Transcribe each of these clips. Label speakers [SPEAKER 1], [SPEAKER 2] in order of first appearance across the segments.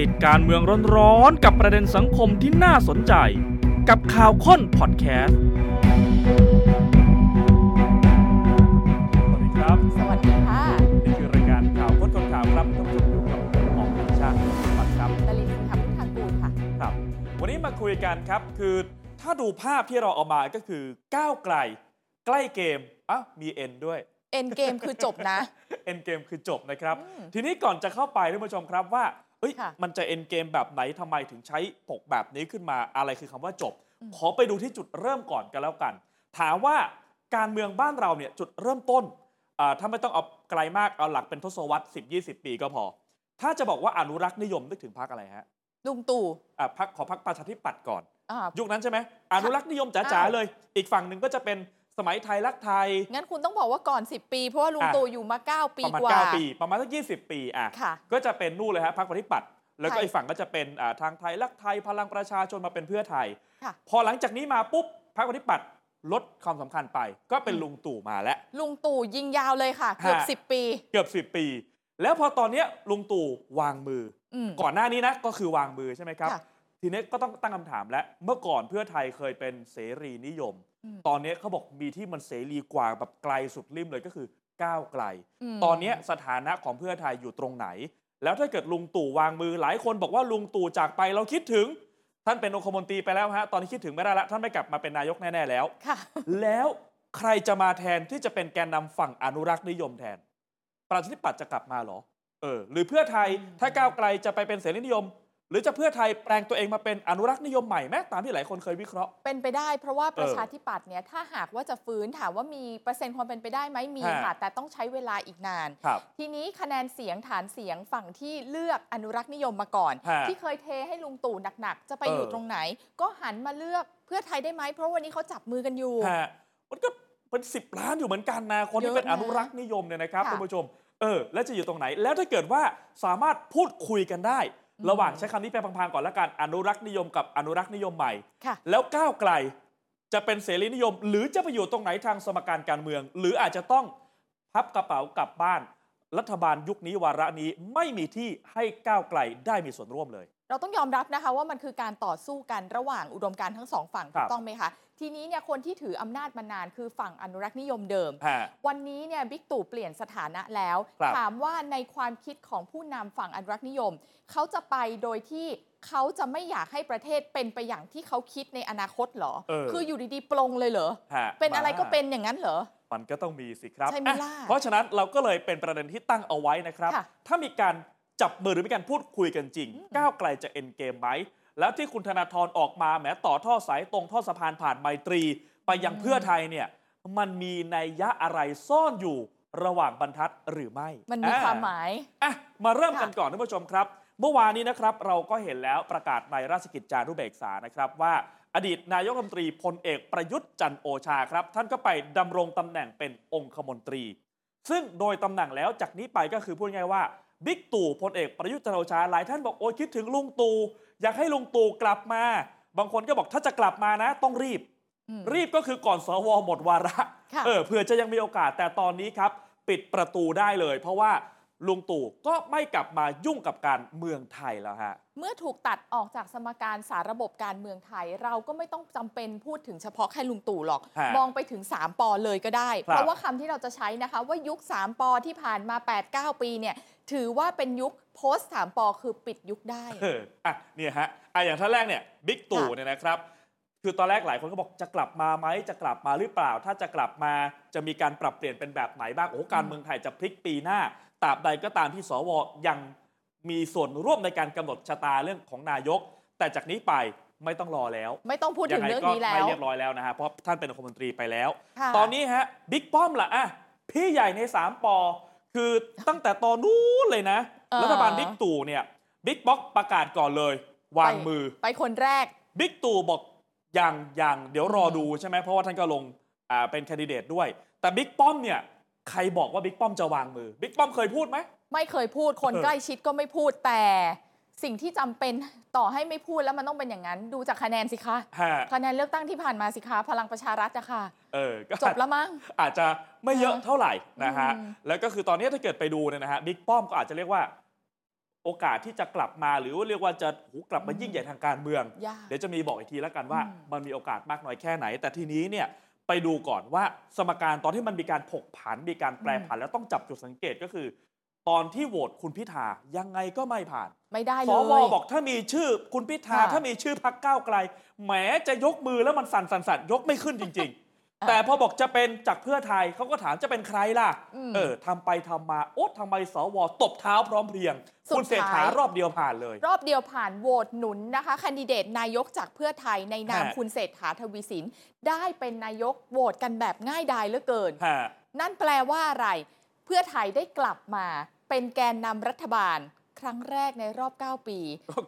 [SPEAKER 1] ติดการเมืองร้อนๆกับประเด็นสังคมที่น่าสนใจ กับข่าวค้นพอดแคสต์สวัสดีครับ
[SPEAKER 2] สวัสดีค่ะ
[SPEAKER 1] นี่คือรายการข่าวค้นคนข่าวครับท่านผู้ชมอยู่กับผมของพิชาติปัตย์ครับ
[SPEAKER 2] ดลินสิงห์พุทธากูลค่ะ
[SPEAKER 1] ครับ วันนี้มาคุยกันครับ คือถ้าดูภาพที่เราเอามาก็คือก้าวไกล ใกล้เกมอะมีเอ็นด้วย
[SPEAKER 2] เอ็นเกมคือจบนะ
[SPEAKER 1] เอ็นเกมคือจบนะครับ
[SPEAKER 2] อืม
[SPEAKER 1] ทีนี้ก่อนจะเข้าไปท่านผู้ชมครับว่า เอ้ย
[SPEAKER 2] ค่ะ
[SPEAKER 1] มันจะเอ็นเกมแบบไหนทำไมถึงใช้ปกแบบนี้ขึ้นมาอะไรคือคำว่าจบ
[SPEAKER 2] อืม
[SPEAKER 1] ขอไปดูที่จุดเริ่มก่อนกันแล้วกัน ถามว่าการเมืองบ้านเราเนี่ยจุดเริ่มต้นอ่าถ้าไม่ต้องเอาไกลมากเอาหลักเป็นทศวรรษ10-20 ปีก็พอ ถ้าจะบอกว่าอนุรักษ์นิยมนึกถึงพรรคอะไรฮะ
[SPEAKER 2] ลุงตู่
[SPEAKER 1] อะพรรคขอพรรคประชาธิปัตย์ก่อน
[SPEAKER 2] อ่า
[SPEAKER 1] ยุคนั้นใช่ไหมอนุรักษ์นิยมจ๋า
[SPEAKER 2] อ้าว
[SPEAKER 1] ๆเลย อีกฝั่งหนึ่งก็จะเป็น สมัยไทยรักไทย
[SPEAKER 2] งั้นคุณต้องบอกว่าก่อน 10 ปี เพราะว่าลุง
[SPEAKER 1] อะ
[SPEAKER 2] ตู่อยู่มา 9 ปี
[SPEAKER 1] ประมาณ
[SPEAKER 2] กว่า
[SPEAKER 1] 9ปี ประมาณสัก20 ปีอะ
[SPEAKER 2] ค่ะ
[SPEAKER 1] ก็จะเป็นนู่นเลยฮะพรรคประชาธิปัตย์แล้วก็
[SPEAKER 2] ใช่
[SPEAKER 1] อีกฝั่งก็จะเป็นอ่าทางไทยรักไทยพลังประชาชนมาเป็นเพื่อไทย
[SPEAKER 2] ค่ะ
[SPEAKER 1] พอหลังจากนี้มาปุ๊บพรรคประชาธิปัตย์ลดความสำคัญไป ก็เป็น
[SPEAKER 2] อืม
[SPEAKER 1] ลุงตู่มาแล้ว
[SPEAKER 2] ลุงตู่ยิงยาวเลยค่ะเกือบ
[SPEAKER 1] ฮะ
[SPEAKER 2] 10 ปี
[SPEAKER 1] เกือบ 10 ปี แล้วพอตอนเนี้ยลุงตู่วางมือ
[SPEAKER 2] อืม
[SPEAKER 1] ก่อนหน้านี้นะก็คือวางมือใช่ไหมครับ
[SPEAKER 2] ค่ะ
[SPEAKER 1] ทีนี้ก็ต้องตั้งคำถามแล้วเมื่อก่อนเพื่อไทยเคยเป็นเสรีนิยม
[SPEAKER 2] อืม
[SPEAKER 1] ตอนนี้เขาบอกมีที่มันเสรีกว่าแบบไกลสุดริมเลยก็คือก้าวไกล
[SPEAKER 2] ม
[SPEAKER 1] ตอนนี้สถานะของเพื่อไทยอยู่ตรงไหน แล้วถ้าเกิดลุงตู่วางมือหลายคนบอกว่าลุงตู่จากไปเราคิดถึง ท่านเป็นองคมนตรีไปแล้วฮะ ตอนนี้คิดถึงไม่ได้ละท่านไม่กลับมาเป็นนายกแน่ๆแล้ว
[SPEAKER 2] ค่ะ
[SPEAKER 1] แล้วใครจะมาแทนที่จะเป็นแกนนำฝั่งอนุรักษ์นิยมแทน ประชาธิปัตย์จะกลับมาเหรอ เออ หรือเพื่อไทย
[SPEAKER 2] อืม
[SPEAKER 1] ถ้าก้าวไกลจะไปเป็นเสรีนิยม หรือจะเพื่อไทยแปลงตัวเองมาเป็นอนุรักษ์นิยมใหม่แม้ตามที่หลายคนเคยวิเคราะห์
[SPEAKER 2] เป็นไปได้เพราะว่า
[SPEAKER 1] เออ
[SPEAKER 2] ประชาธิปัตย์เนี่ยถ้าหากว่าจะฟื้นถามว่ามีเปอร์เซ็นต์ความเป็นไปได้ไหมมี
[SPEAKER 1] ฮะ
[SPEAKER 2] ค่ะ แต่ต้องใช้เวลาอีกนาน
[SPEAKER 1] ครับ
[SPEAKER 2] ทีนี้คะแนนเสียงฐานเสียงฝั่งที่เลือกอนุรักษ์นิยมมาก่อน
[SPEAKER 1] ฮะ
[SPEAKER 2] ที่เคยเทให้ลุงตู่หนักๆ จะไป
[SPEAKER 1] เออ
[SPEAKER 2] อ
[SPEAKER 1] อ
[SPEAKER 2] ยู่ตรงไหน ก็หันมาเลือกเพื่อไทยได้ไหมเพราะวันนี้เขาจับมือกันอยู่
[SPEAKER 1] ฮะมันก็เป็นสิบล้านอยู่เหมือนกันนะคนที่เป็น
[SPEAKER 2] เย
[SPEAKER 1] อ
[SPEAKER 2] อะนะ
[SPEAKER 1] นุรักษ์นิยมเนี่ยนะครับ
[SPEAKER 2] ค่ะ
[SPEAKER 1] ท่านผู้ชมเออแล้วจะอยู่ตรงไหนแล้วถ้าเกิดว่าสามารถพูดคุยกันได้
[SPEAKER 2] อืม
[SPEAKER 1] ระหว่างใช้คำนี้ไปพังๆก่อนละกันอนุรักษ์นิยมกับอนุรักษ์นิยมใหม่
[SPEAKER 2] ค่ะ
[SPEAKER 1] แล้วก้าวไกลจะเป็นเสรีนิยม หรือจะไปอยู่ตรงไหนทางสมการการเมือง หรืออาจจะต้องพับกระเป๋ากลับบ้าน รัฐบาลยุคนี้วาระนี้ไม่มีที่ให้ก้าวไกลได้มีส่วนร่วมเลย
[SPEAKER 2] เราต้องยอมรับนะคะว่ามันคือการต่อสู้กันระหว่างอุดมการณ์ทั้งสองฝั่ง
[SPEAKER 1] ครั
[SPEAKER 2] ถู
[SPEAKER 1] บ
[SPEAKER 2] กต้องไหมคะ ทีนี้เนี่ยคนที่ถืออำนาจมานานคือฝั่งอนุรักษ์นิยมเดิม
[SPEAKER 1] ฮะ
[SPEAKER 2] วันนี้เนี่ยบิ๊กตู่เปลี่ยนสถานะแล้ว
[SPEAKER 1] ครับ
[SPEAKER 2] ถามว่าในความคิดของผู้นำฝั่งอนุรักษ์นิยม เขาจะไปโดยที่เขาจะไม่อยากให้ประเทศเป็นไปอย่างที่เขาคิดในอนาคตเหรอ
[SPEAKER 1] เออ
[SPEAKER 2] คืออยู่ดีๆปลงเลยเหรอ
[SPEAKER 1] ฮะ
[SPEAKER 2] เป็นอะไรก็
[SPEAKER 1] มา
[SPEAKER 2] เป็นอย่างนั้นเหรอ
[SPEAKER 1] มันก็ต้องมีสิครับ
[SPEAKER 2] ใช่ไหม
[SPEAKER 1] อะ
[SPEAKER 2] ล่ะ
[SPEAKER 1] เพราะฉะนั้นเราก็เลยเป็นประเด็นที่ตั้งเอาไว้นะครับ
[SPEAKER 2] ค่ะ
[SPEAKER 1] ถ้ามีการจับมือหรือมีการพูดคุยกันจริง
[SPEAKER 2] อืม
[SPEAKER 1] ก้าวไกลจะเอ็นเกมไหม แล้วที่คุณธนาธรออกมาแหมต่อท่อสายตรงท่อสะพานผ่านไมตรี ไปยังเพื่อไทยเนี่ยมันมีนัยยะอะไรซ่อนอยู่ระหว่างบรรทัดหรือไม่
[SPEAKER 2] มันมี
[SPEAKER 1] อ่
[SPEAKER 2] ความหมาย
[SPEAKER 1] อะมาเริ่มกัน
[SPEAKER 2] ค่ะ
[SPEAKER 1] ก่อนท่านผู้ชมครับ เมื่อวานนี้นะครับเราก็เห็นแล้วประกาศในราชกิจจานุเบกษานะครับว่า อดีตนายกรัฐมนตรีพลเอกประยุทธ์จันทร์โอชาครับ ท่านก็ไปดำรงตำแหน่งเป็นองคมนตรี ซึ่งโดยตำแหน่งแล้วจากนี้ไปก็คือพูดง่ายๆว่า บิ๊กตู่พลเอกประยุทธ์จันทร์โอชาหลายท่านบอกโอ้ยคิดถึงลุงตู่อยากให้ลุงตู่กลับมา บางคนก็บอกถ้าจะกลับมานะ ต้องรีบ
[SPEAKER 2] อืม
[SPEAKER 1] รีบก็คือก่อนสวหมดวาระ
[SPEAKER 2] ค่ะ
[SPEAKER 1] เออเผื่อจะยังมีโอกาสแต่ตอนนี้ครับ ปิดประตูได้เลย เพราะว่าลุงตู่ก็ไม่กลับมายุ่งกับการเมืองไทยแล้วฮะ
[SPEAKER 2] เมื่อถูกตัดออกจากสมการสารระบบการเมืองไทย เราก็ไม่ต้องจำเป็นพูดถึงเฉพาะแค่ลุงตู่หรอก
[SPEAKER 1] ฮะ
[SPEAKER 2] มองไปถึง 3 ปอเลยก็ได้
[SPEAKER 1] ครับ
[SPEAKER 2] เพราะว่าคำที่เราจะใช้นะคะ ว่ายุค 3 ปอที่ผ่านมา 8-9 ปีเนี่ยถือว่าเป็นยุคโพสต์3ปอคือปิดยุคได้
[SPEAKER 1] เอออะเนี่ยฮะอะอย่างท่านแรกเนี่ยบิ๊กตู่
[SPEAKER 2] ค่ะ
[SPEAKER 1] เนี่ยนะครับ คือตอนแรกหลายคนก็บอกจะกลับมาไหมจะกลับมาหรือเปล่า ถ้าจะกลับมาจะมีการปรับเปลี่ยนเป็นแบบไหนบ้างโอ้โหการเมืองไทยจะพลิกปีหน้าตราบใดก็ตามที่สวยังมีส่วนร่วมในการกำหนดชะตาเรื่องของนายก แต่จากนี้ไปไม่ต้องรอแล้ว
[SPEAKER 2] ไม่ต้องพูดถึงเรื่องนี้แล้
[SPEAKER 1] ยั
[SPEAKER 2] ว
[SPEAKER 1] ไก็ไม่เรียบร้อยแล้วนะฮะเพราะท่านเป็นองคมนตรีไปแล้ว
[SPEAKER 2] ค่ะ
[SPEAKER 1] ตอนนี้ฮะบิ๊กป้อมล่ะอะพี่ใหญ่ใน 3 ป. คือตั้งแต่ตอนนู้นเลยนะ
[SPEAKER 2] เออ
[SPEAKER 1] รัฐบาลบิ๊กตู่เนี่ยบิ๊กป๊อกประกาศก่อนเลย วางมือ
[SPEAKER 2] ไปคนแรก
[SPEAKER 1] บิ๊กตู่บอกยังยังเดี๋ยวรอดูใช่ไหมเพราะว่าท่านก็ลงอ่าเป็นแคนดิเดตด้วย แต่บิ๊กป้อมเนี่ยใครบอกว่าบิ๊กป้อมจะวางมือบิ๊กป้อมเคยพูดไหม
[SPEAKER 2] ไม่เคยพูดคน
[SPEAKER 1] เออ
[SPEAKER 2] ใกล้ชิดก็ไม่พูดแต่ สิ่งที่จำเป็นต่อให้ไม่พูดแล้วมันต้องเป็นอย่างนั้น ดูจากคะแนนสิคะ
[SPEAKER 1] ฮะ
[SPEAKER 2] คะแนนเลือกตั้งที่ผ่านมาสิคะพลังประชารัฐอะค่ะ
[SPEAKER 1] เออก็
[SPEAKER 2] จบแล้วมั้ง
[SPEAKER 1] อาจจะไม่เยอะเท่าไหร่นะฮะ
[SPEAKER 2] อืม
[SPEAKER 1] แล้วก็คือตอนนี้ถ้าเกิดไปดูเนี่ยนะฮะบิ๊กป้อมก็อาจจะเรียกว่าโอกาสที่จะกลับมาหรือว่าเรียกว่าจะหูกลับมา
[SPEAKER 2] อืม
[SPEAKER 1] ยิ่งใหญ่ทางการเมือง
[SPEAKER 2] ยาก
[SPEAKER 1] เดี๋ยวจะมีบอกอีกทีแล้วกันว่า
[SPEAKER 2] อืม
[SPEAKER 1] มันมีโอกาสมากน้อยแค่ไหน แต่ทีนี้เนี่ยไปดูก่อนว่าสมการตอนที่มันมีการผกผันมีการแปรผันแล้วต้องจับจุดสังเกตก็คือ ตอนที่โหวตคุณพิธายังไงก็ไม่ผ่าน
[SPEAKER 2] ไม่ได้
[SPEAKER 1] ส
[SPEAKER 2] เล
[SPEAKER 1] วย บอกถ้ามีชื่อคุณพิธา
[SPEAKER 2] ค่ะ
[SPEAKER 1] ถ้ามีชื่อพักก้าวไกลแหมจะยกมือแล้วมันสั่นสั่นสั่นยกไม่ขึ้นจริง
[SPEAKER 2] อะ
[SPEAKER 1] ๆแต่พอบอกจะเป็นจากเพื่อไทยเขาก็ถามจะเป็นใครล่ะ
[SPEAKER 2] อืม
[SPEAKER 1] เออทำไปทำมาโอ๊ตทำไมสวตบเท้าพร้อมเพรียง
[SPEAKER 2] สุด
[SPEAKER 1] คุณเศรษฐา
[SPEAKER 2] ท้าย
[SPEAKER 1] รอบเดียวผ่านเลย
[SPEAKER 2] รอบเดียวผ่านโหวตหนุนนะคะแคนดิเดตนายกจากเพื่อไทยในนาม
[SPEAKER 1] ฮะ
[SPEAKER 2] คุณเศรษฐาทวีสิน ได้เป็นนายกโหวตกันแบบง่ายดายเหลือเกิน
[SPEAKER 1] ฮะ
[SPEAKER 2] นั่นแปลว่าอะไรเพื่อไทยได้กลับมาเป็นแกนนำรัฐบาลครั้งแรกในรอบ 9 ปี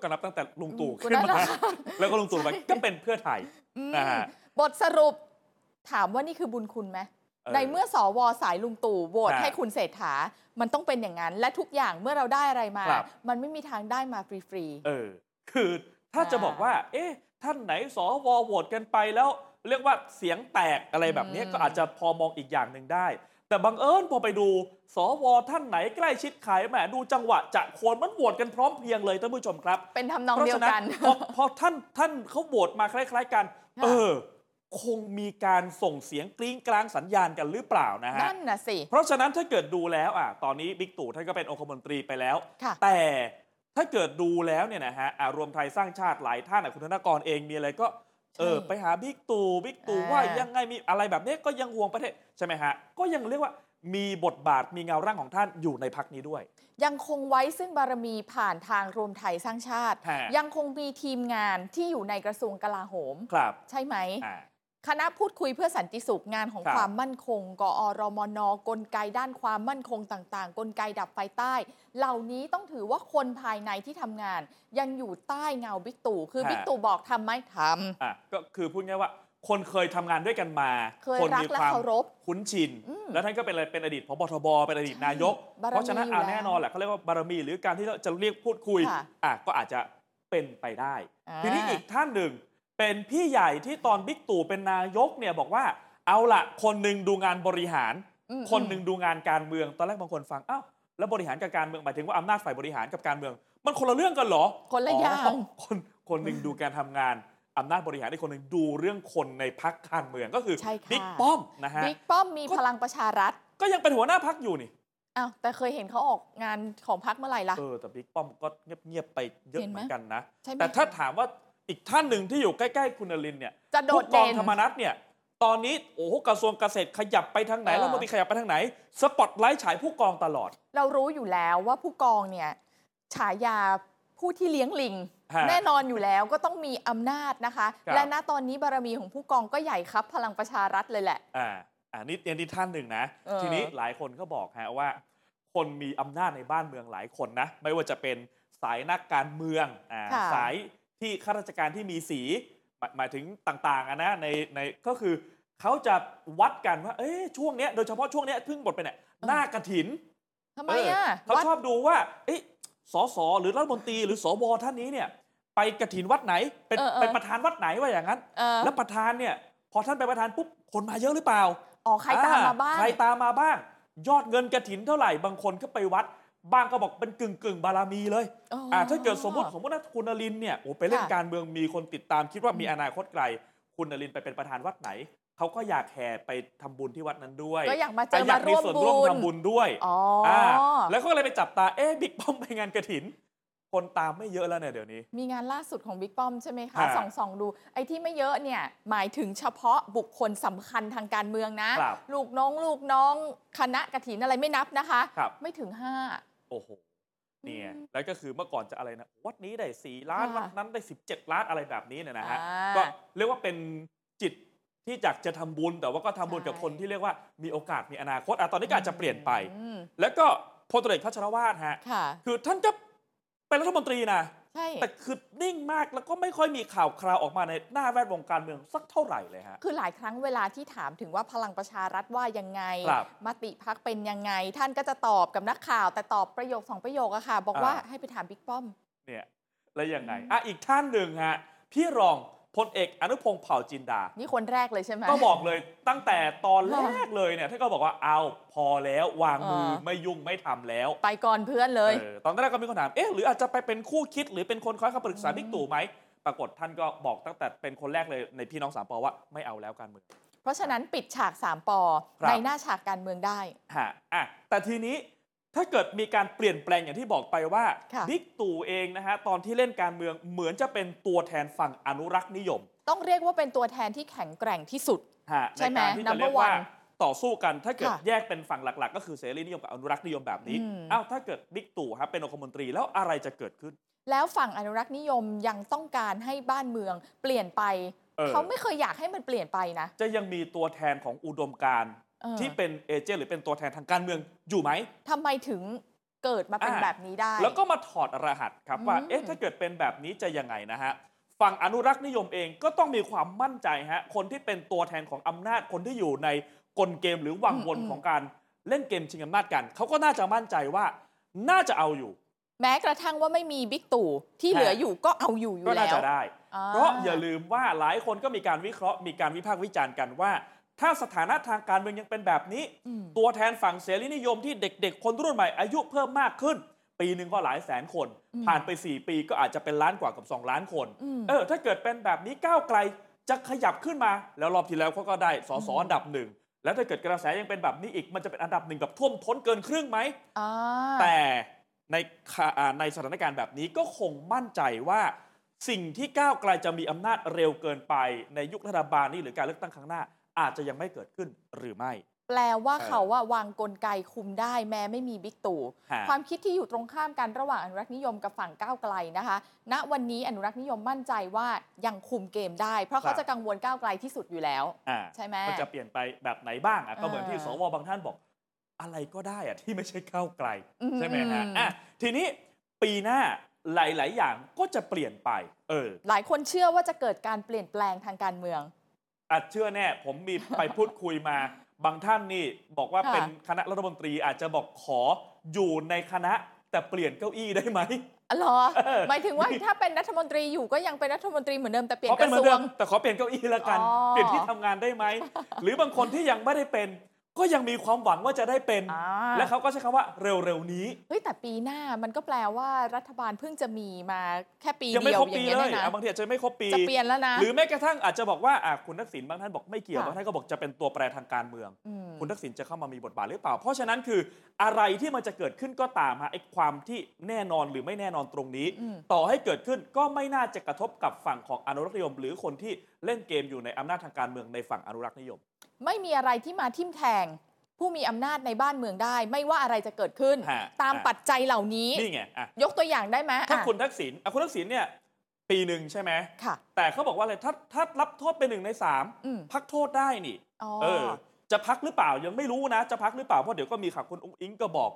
[SPEAKER 1] ก็นับตั้งแต่ลุงตู่
[SPEAKER 2] อืม
[SPEAKER 1] ขึ้น
[SPEAKER 2] คนนั้น
[SPEAKER 1] มา
[SPEAKER 2] เหรอ
[SPEAKER 1] แล้วก็ลุงตู่ไปก็เป็นเพื่อไทย
[SPEAKER 2] อืม
[SPEAKER 1] นะฮะ
[SPEAKER 2] บทสรุปถามว่านี่คือบุญคุณไหม
[SPEAKER 1] เออ
[SPEAKER 2] ในเมื่อสวสายลุงตู่โหวต
[SPEAKER 1] ฮะ
[SPEAKER 2] ให้คุณเศรษฐา มันต้องเป็นอย่างนั้น และทุกอย่างเมื่อเราได้อะไรมา
[SPEAKER 1] ครับ
[SPEAKER 2] มันไม่มีทางได้มาฟรี
[SPEAKER 1] เออ คือถ้าจะ
[SPEAKER 2] อ่า
[SPEAKER 1] บอกว่า เอ๊ะ ท่านไหนสวโหวตกันไปแล้ว เรียกว่าเสียงแตกอะไรแบบนี้
[SPEAKER 2] อืม
[SPEAKER 1] ก็อาจจะพอมองอีกอย่างหนึ่งได้ แต่บังเอิญพอไปดูสว. ท่านไหนใกล้ชิดใครแหมดูจังหวะจะโคนมันโหวตกันพร้อมเพรียงเลยท่านผู้ชมครับ
[SPEAKER 2] ๆเป็นทำนอง
[SPEAKER 1] เพราะ
[SPEAKER 2] เดียว
[SPEAKER 1] ฉะนั้น
[SPEAKER 2] กัน
[SPEAKER 1] พอพอท่านท่านเขาโหวตมาคล้าย ๆ กัน
[SPEAKER 2] ค่ะ
[SPEAKER 1] เออ คงมีการส่งเสียงกริ้งกลางสัญญาณกันหรือเปล่านะฮะ
[SPEAKER 2] นั่นน่ะสิ
[SPEAKER 1] เพราะฉะนั้นถ้าเกิดดูแล้วอะตอนนี้บิ๊กตู่ท่านก็เป็นองคมนตรีไปแล้ว
[SPEAKER 2] ค่ะ
[SPEAKER 1] แต่ถ้าเกิดดูแล้วเนี่ยนะฮะอะรวมไทยสร้างชาติหลายท่านอะคุณธนกรเองมีอะไรก็
[SPEAKER 2] ใช่
[SPEAKER 1] เออไปหาบิ๊กตู่บิ๊กตู่
[SPEAKER 2] อ่า
[SPEAKER 1] ว่ายังไงมีอะไรแบบนี้ก็ยังห่วงประเทศใช่ไหมฮะก็ยังเรียกว่ามีบทบาทมีเงาร่างของท่านอยู่ในพรรคนี้ด้วย
[SPEAKER 2] ยังคงไว้ซึ่งบารมีผ่านทางรวมไทยสร้างชาติ
[SPEAKER 1] ฮะ
[SPEAKER 2] ยังคงมีทีมงานที่อยู่ในกระทรวงกลาโหม
[SPEAKER 1] ครับ
[SPEAKER 2] ใช่ไหม
[SPEAKER 1] อ่า
[SPEAKER 2] คณะพูดคุยเพื่อสันติสุขงานของ
[SPEAKER 1] ครับ
[SPEAKER 2] ความมั่นคง กอรมนกลไกด้านความมั่นคงต่าง ๆ กลไกดับไฟใต้ เหล่านี้ต้องถือว่าคนภายในที่ทำงาน ยังอยู่ใต้เงาบิ๊กตู่คือบิ๊กตู่บอกทำไหมท
[SPEAKER 1] อะก็คือพูดง่ายๆว่าคนเคยทำงานด้วยกันมา
[SPEAKER 2] เคย
[SPEAKER 1] คน
[SPEAKER 2] รัก
[SPEAKER 1] มี
[SPEAKER 2] และ
[SPEAKER 1] ความ
[SPEAKER 2] เคารพ
[SPEAKER 1] คุ้นชิน
[SPEAKER 2] อืม
[SPEAKER 1] แล้วท่านก็เป็นอะไร เป็นอดีตพบทบ เป็นอดีตนายก
[SPEAKER 2] บารมี
[SPEAKER 1] เพราะฉะนั้น
[SPEAKER 2] อยู่
[SPEAKER 1] อะ
[SPEAKER 2] แล้ว
[SPEAKER 1] แน่นอนแหละเขาเรียกว่าบารมี หรือการที่เราจะเรียกพูดคุย
[SPEAKER 2] ค่ะ
[SPEAKER 1] อะก็อาจจะเป็นไปได้
[SPEAKER 2] อ่า
[SPEAKER 1] ทีนี้อีกท่านหนึ่ง เป็นพี่ใหญ่ที่ตอนบิ๊กตู่เป็นนายกเนี่ยบอกว่าเอาละคนหนึ่งดูงานบริหาร
[SPEAKER 2] อืม
[SPEAKER 1] คนหนึ่งดูงานการเมืองตอนแรกบางคนฟังอ้าวแล้วบริหารกับการเมืองหมายถึงว่าอำนาจฝ่ายบริหารกับการเมือง มันคนละเรื่องกันเหรอ
[SPEAKER 2] คนละอย่าง
[SPEAKER 1] คนคนหนึ่งดูการทำงานอำนาจบริหารอีกคนหนึ่งดูเรื่องคนในพักการเมืองก็คือ
[SPEAKER 2] ใช่ค่ะ
[SPEAKER 1] บิ๊กป้อมนะฮะ
[SPEAKER 2] บิ๊กป้อมมี
[SPEAKER 1] ก็
[SPEAKER 2] พลังประชารัฐ
[SPEAKER 1] ก็ยังเป็นหัวหน้าพักอยู่นี่
[SPEAKER 2] อ้าวแต่เคยเห็นเขาออกงานของพักเมื่อไหร่ล่ะ
[SPEAKER 1] เออแต่บิ๊กป้อมก็เงียบๆไปเยอะ
[SPEAKER 2] เห็น
[SPEAKER 1] เห
[SPEAKER 2] ไหม
[SPEAKER 1] มือนกันนะ
[SPEAKER 2] ใช่ไหม
[SPEAKER 1] แต่ถ้าถามว่า อีกท่านหนึ่งที่อยู่ใกล้ๆคุณนรินทร์เนี่ย
[SPEAKER 2] จะโด
[SPEAKER 1] ผู้
[SPEAKER 2] ด
[SPEAKER 1] กอ
[SPEAKER 2] เด่
[SPEAKER 1] ง
[SPEAKER 2] น
[SPEAKER 1] ธรรมนัฐเนี่ย ตอนนี้โอ้โหกระทรวงเกษตรขยับไปทางไหน
[SPEAKER 2] เออ
[SPEAKER 1] แล้วมนตรีขยับไปทางไหน สปอตไลท์ฉายผู้กองตลอด
[SPEAKER 2] เรารู้อยู่แล้วว่าผู้กองเนี่ยฉายาผู้ที่เลี้ยงลิง
[SPEAKER 1] ฮะ
[SPEAKER 2] แน่นอนอยู่แล้วก็ต้องมีอำนาจนะคะ
[SPEAKER 1] ครับ
[SPEAKER 2] และณตอนนี้บารมีของผู้กองก็ใหญ่ครับ พลังประชารัฐเลยแหละ
[SPEAKER 1] อ่าอ่านี่นี่นี่ท่านหนึ่งนะ
[SPEAKER 2] เออ
[SPEAKER 1] ทีนี้หลายคนก็บอกฮะว่า คนมีอำนาจในบ้านเมืองหลายคนนะ ไม่ว่าจะเป็นสายนักการเมืองอ่า
[SPEAKER 2] ค่ะ
[SPEAKER 1] สาย ที่ข้าราชการที่มีสีหมายหมายถึงต่างๆอะนะในในก็คือเขาจะวัดกันว่าเอ้ยช่วงเนี้ยโดยเฉพาะช่วงเนี้ยเพิ่งหมดไปเนี่ยหน้ากระถิน
[SPEAKER 2] ทำไม
[SPEAKER 1] เอ
[SPEAKER 2] อะ
[SPEAKER 1] อเขา
[SPEAKER 2] วัด
[SPEAKER 1] ชอบดูว่าเอ๊ะสสหรือรัฐมนตรีหรือสวท่านนี้เนี่ย ไปกระถินวัดไหนเป็น
[SPEAKER 2] เออเออ
[SPEAKER 1] เป็นประธานวัดไหนว่าอย่างนั้น
[SPEAKER 2] เออ
[SPEAKER 1] แล้วประธานเนี่ย พอท่านเป็นประธานปุ๊บคนมาเยอะหรือเปล่า
[SPEAKER 2] อ๋อใครตามมาบ้าง
[SPEAKER 1] ใครตามมาบ้าง ยอดเงินกระถินเท่าไหร่บางคนก็ไปวัด บางก็บอกเป็นกึ่งกึ่งๆบารมีเลย
[SPEAKER 2] อ๋ออ
[SPEAKER 1] อ่าถ้าเกิดสมมติสมมติว่าคุณนรินทร์เนี่ยโอ้ไปเล่น
[SPEAKER 2] ค่ะ
[SPEAKER 1] การเมืองมีคนติดตามคิดว่ามีอนาคตไกล คุณนรินทร์ไปเป็นประธานวัดไหนเขาก็อยากแห่ไปทำบุญที่วัดนั้นด้วย
[SPEAKER 2] ก็อยากมาเจอ
[SPEAKER 1] อยามา
[SPEAKER 2] ก
[SPEAKER 1] มี
[SPEAKER 2] ร่วม
[SPEAKER 1] ส่วน
[SPEAKER 2] บุ
[SPEAKER 1] ร่วม
[SPEAKER 2] ญ
[SPEAKER 1] ทำบุญด้วย
[SPEAKER 2] อ๋ออ
[SPEAKER 1] อ่าแล้วก็เลยไปจับตาเอ๊ะบิ๊กป้อมไปงานกระถินคนตามไม่เยอะแล้วเนี่ยเดี๋ยวนี้
[SPEAKER 2] มีงานล่าสุดของบิ๊กป้อมใช่ไหมคะ
[SPEAKER 1] ฮะ
[SPEAKER 2] ส่องส่องดู ไอ้ที่ไม่เยอะเนี่ยหมายถึงเฉพาะบุคคลสำคัญทางการเมืองนะ
[SPEAKER 1] ครับ
[SPEAKER 2] ลูกน้องลูกน้องคณะกฐินอะไรไม่นับนะคะ
[SPEAKER 1] ครับ
[SPEAKER 2] ไม่ถึงห้า
[SPEAKER 1] โอ้โหเนี่ย
[SPEAKER 2] อืม
[SPEAKER 1] แล้วก็คือเมื่อก่อนจะอะไรนะวัดนี้ได้4ล้าน
[SPEAKER 2] ค่ะ
[SPEAKER 1] วัดนั้นได้17ล้านอะไรแบบนี้เนี่ยนะฮะ
[SPEAKER 2] อ่า
[SPEAKER 1] ก็เรียกว่าเป็นจิตที่อยากจะทำบุญ แต่ว่าก็ทำบุญ
[SPEAKER 2] ใช่
[SPEAKER 1] กับคนที่เรียกว่ามีโอกาสมีอนาคตอะตอนนี้ก็อาจจะเปลี่ยนไป
[SPEAKER 2] อืม
[SPEAKER 1] แล้วก็พลตรีเอกพัชรวาทฮะ
[SPEAKER 2] ค่ะ
[SPEAKER 1] คือท่านก็เป็นรัฐมนตรีนะ
[SPEAKER 2] ใช่
[SPEAKER 1] แต่คือนิ่งมากแล้วก็ไม่ค่อยมีข่าวคราวออกมาในหน้าแวดวงการเมืองสักเท่าไหร่เลยฮะ
[SPEAKER 2] คือหลายครั้งเวลาที่ถามถึงว่าพลังประชารัฐว่ายังไง
[SPEAKER 1] ครับ
[SPEAKER 2] มติพักเป็นยังไง ท่านก็จะตอบกับนักข่าว แต่ตอบประโยคสองประโยคอะค่ะ บอกว่า
[SPEAKER 1] อ่า
[SPEAKER 2] ให้ไปถามบิ๊กป้อม
[SPEAKER 1] เนี่ยแล้วยังไงอะอีกท่านหนึ่งฮะพี่รอง พลเอกอนุพงศ์เผ่าจินดา
[SPEAKER 2] นี่คนแรกเลยใช่ไหม
[SPEAKER 1] ก็บอกเลยตั้งแต่ตอน
[SPEAKER 2] ค่ะ
[SPEAKER 1] แรกเลยเนี่ยท่านก็บอกว่าเอาพอแล้ววางมือ
[SPEAKER 2] เออ
[SPEAKER 1] ไม่ยุ่งไม่ทำแล้ว
[SPEAKER 2] ไปก่อนเพื่อนเลย
[SPEAKER 1] เออตอนแรกก็มีคนถามเอ๊ะหรืออาจจะไปเป็นคู่คิดหรือเป็นคนคอยคำปรึกษา
[SPEAKER 2] อืม
[SPEAKER 1] บิ๊กตู่ไหมปรากฏท่านก็บอกตั้งแต่เป็นคนแรกเลยในพี่น้องสามปอว่าไม่เอาแล้วการเมือง
[SPEAKER 2] เพราะฉะนั้นปิดฉาก 3ปอ
[SPEAKER 1] ครับ
[SPEAKER 2] ในหน้าฉากการเมืองได้
[SPEAKER 1] ฮะอะแต่ทีนี้ ถ้าเกิดมีการเปลี่ยนแปลงอย่างที่บอกไปว่า
[SPEAKER 2] ค่ะ
[SPEAKER 1] บิ๊กตู่เองนะฮะตอนที่เล่นการเมืองเหมือนจะเป็นตัวแทนฝั่งอนุรักษ์นิยม
[SPEAKER 2] ต้องเรียกว่าเป็นตัวแทนที่แข็งแกร่งที่สุด
[SPEAKER 1] ฮะ
[SPEAKER 2] ใช่ไหม
[SPEAKER 1] การที่จะ
[SPEAKER 2] Number
[SPEAKER 1] เรียกว่า
[SPEAKER 2] one
[SPEAKER 1] ต่อสู้กันถ้าเกิด
[SPEAKER 2] ค่ะ
[SPEAKER 1] แยกเป็นฝั่งหลัก ๆ ก็คือเสรีนิยมกับอนุรักษ์นิยมแบบนี้
[SPEAKER 2] อืม
[SPEAKER 1] อ้าวถ้าเกิดบิ๊กตู่ครับเป็นองคมนตรีแล้วอะไรจะเกิดขึ้น
[SPEAKER 2] แล้วฝั่งอนุรักษ์นิยมยังต้องการให้บ้านเมืองเปลี่ยนไป
[SPEAKER 1] เออ
[SPEAKER 2] เขาไม่เคยอยากให้มันเปลี่ยนไปนะ
[SPEAKER 1] จะยังมีตัวแทนของอุดมการณ์
[SPEAKER 2] เออ
[SPEAKER 1] ที่เป็นเอเจนต์หรือเป็นตัวแทนทางการเมืองอยู่ไหม
[SPEAKER 2] ทำไมถึงเกิดมาเป็น
[SPEAKER 1] อ่า
[SPEAKER 2] แบบนี้ได้
[SPEAKER 1] แล้วก็มาถอดรหัสครับว่า
[SPEAKER 2] อืม
[SPEAKER 1] เอ๊ะถ้าเกิดเป็นแบบนี้จะยังไงนะฮะฝั่งอนุรักษ์นิยมเองก็ต้องมีความมั่นใจฮะคนที่เป็นตัวแทนของอำนาจคนที่อยู่ในกลเกมหรือวังวนของการเล่นเกมชิงอำนาจกันเขาก็น่าจะมั่นใจว่าน่าจะเอาอยู่
[SPEAKER 2] แม้กระทั่งว่าไม่มีบิ๊กตู่ที่เหลืออยู่ก็เอาอยู่อยู่
[SPEAKER 1] ก็
[SPEAKER 2] แล้
[SPEAKER 1] น่าวจะได้
[SPEAKER 2] อ่
[SPEAKER 1] เพราะอย่าลืมว่าหลายคนก็มีการวิเคราะห์มีการวิพากษ์วิจารณ์กันว่า ถ้าสถานะทางการเมืองยังเป็นแบบนี้
[SPEAKER 2] อืม
[SPEAKER 1] ตัวแทนฝั่งเสรีนิยมที่เด็ก ๆ คนรุ่นใหม่อายุเพิ่มมากขึ้น ปีหนึ่งก็หลายแสนคน
[SPEAKER 2] อืม
[SPEAKER 1] ผ่านไป 4 ปีก็อาจจะเป็นล้านกว่ากับ 2 ล้านคน
[SPEAKER 2] อืม
[SPEAKER 1] เออ ถ้าเกิดเป็นแบบนี้ก้าวไกลจะขยับขึ้นมา แล้วรอบที่แล้วเขาก็ได้สส
[SPEAKER 2] อืม
[SPEAKER 1] อันดับหนึ่งแล้วถ้าเกิดกระแสยังเป็นแบบนี้อีก มันจะเป็นอันดับหนึ่งแบบท่วมท้นเกินครึ่งไหม
[SPEAKER 2] อ่า
[SPEAKER 1] แต่ในค่ะอ่าในสถานการณ์แบบนี้ก็คงมั่นใจว่าสิ่งที่ก้าวไกลจะมีอำนาจเร็วเกินไปในยุครัฐบาลนี้หรือการเลือกตั้งครั้งหน้า อาจจะยังไม่เกิดขึ้นหรือไม่
[SPEAKER 2] แปลว่า
[SPEAKER 1] เออ
[SPEAKER 2] เขาว่าวางกลไกคุมได้แม้ไม่มีบิ๊กตู่
[SPEAKER 1] ฮะ
[SPEAKER 2] ความคิดที่อยู่ตรงข้ามกันระหว่างอนุรักษ์นิยมกับฝั่งก้าวไกลนะคะ ณวันนี้อนุรักษ์นิยมมั่นใจว่ายังคุมเกมได้ เพราะเขาจะกังวลก้าวไกลที่สุดอยู่แล้ว
[SPEAKER 1] อ่า
[SPEAKER 2] ใช่ไหม
[SPEAKER 1] มันจะเปลี่ยนไปแบบไหนบ้างอะก็เหมือน
[SPEAKER 2] เออ
[SPEAKER 1] ที่สวบางท่านบอก อะไรก็ได้อะที่ไม่ใช่ก้าวไกล
[SPEAKER 2] อืม
[SPEAKER 1] ใช่ไหมฮะอะทีนี้ปีหน้าหลาย ๆ อย่างก็จะเปลี่ยนไป เออ
[SPEAKER 2] หลายคนเชื่อว่าจะเกิดการเปลี่ยนแปลงทางการเมือง
[SPEAKER 1] อาจเชื่อแน่ผมมีไปพูดคุยมา บางท่านนี่บอกว่า
[SPEAKER 2] ค่ะ
[SPEAKER 1] เป็นคณะรัฐมนตรีอาจจะบอกขออยู่ในคณะแต่เปลี่ยนเก้าอี้ได้ไหม
[SPEAKER 2] อ๋อเหรอ
[SPEAKER 1] เออ
[SPEAKER 2] หมายถึงว่าถ้าเป็นรัฐมนตรีอยู่ก็ยังเป็นรัฐมนตรีเหมือนเดิมแต่เปลี่ย
[SPEAKER 1] ขอน
[SPEAKER 2] ก
[SPEAKER 1] เป็น
[SPEAKER 2] ระ
[SPEAKER 1] เหมื
[SPEAKER 2] ท
[SPEAKER 1] อน
[SPEAKER 2] รว
[SPEAKER 1] เดิ
[SPEAKER 2] ง
[SPEAKER 1] มแต่ขอเปลี่ยนเก้าอี้ละกัน
[SPEAKER 2] อ๋อ
[SPEAKER 1] เปลี่ยนที่ทำงานได้ไหม หรือบางคนที่ยังไม่ได้เป็น ก็ยังมีความหวังว่าจะได้เป็น
[SPEAKER 2] อ่า
[SPEAKER 1] และเขาก็ใช้คำว่าเร็วๆนี้
[SPEAKER 2] เฮ้ยแต่ปีหน้ามันก็แปลว่ารัฐบาลเพิ่งจะมีมาแค่ปี
[SPEAKER 1] ยังไม่
[SPEAKER 2] เดียว
[SPEAKER 1] ครบ
[SPEAKER 2] อย่า
[SPEAKER 1] ปี
[SPEAKER 2] งเงี้ย
[SPEAKER 1] เลย
[SPEAKER 2] นะ
[SPEAKER 1] อะบางทีอาจจะไม่ครบปี
[SPEAKER 2] จะเปลี่ยนแล้วนะ
[SPEAKER 1] หรือแม้กระทั่งอาจจะบอกว่าอะคุณทักษิณบางท่านบอกไม่เกี่ยว
[SPEAKER 2] ค่ะ
[SPEAKER 1] บางท่านก็บอกจะเป็นตัวแปรทางการเมือง
[SPEAKER 2] ม
[SPEAKER 1] คุณทักษิณจะเข้ามามีบทบาทหรือเปล่า เพราะฉะนั้นคืออะไรที่มันจะเกิดขึ้นก็ตามฮะไอ้ความที่แน่นอนหรือไม่แน่นอนตรงนี้
[SPEAKER 2] อืม
[SPEAKER 1] ต่อให้เกิดขึ้นก็ไม่น่าจะกระทบกับฝั่งของอนุรักษ์นิยม หรือคนที่เล่นเกมอยู่ในอำนาจทางการเมืองในฝั่งอนุรักษ์นิยม
[SPEAKER 2] ไม่มีอะไรที่มาทิ่มแทง ผู้มีอำนาจในบ้านเมืองได้ ไม่ว่าอะไรจะเกิดขึ้น
[SPEAKER 1] ฮะ
[SPEAKER 2] ตาม
[SPEAKER 1] อะ
[SPEAKER 2] ปัจจัยเหล่านี้
[SPEAKER 1] นี่ไงอะ
[SPEAKER 2] ยกตัวอย่างได้ไหม
[SPEAKER 1] ถ้า
[SPEAKER 2] อะ
[SPEAKER 1] คุณทักษิณอะคุณทักษิณเนี่ยปีหนึ่งใช่ไหม
[SPEAKER 2] ค่ะ
[SPEAKER 1] แต่เขาบอกว่าอะไรถ้าถ้ารับโทษเป็นหนึ่งในสาม
[SPEAKER 2] อืม
[SPEAKER 1] พักโทษได้นี่
[SPEAKER 2] อ๋อ
[SPEAKER 1] เออ จะพักหรือเปล่ายังไม่รู้นะ จะพักหรือเปล่าเพราะเดี๋ยวก็มีข่าวคุณอุ้งอิงก็บอก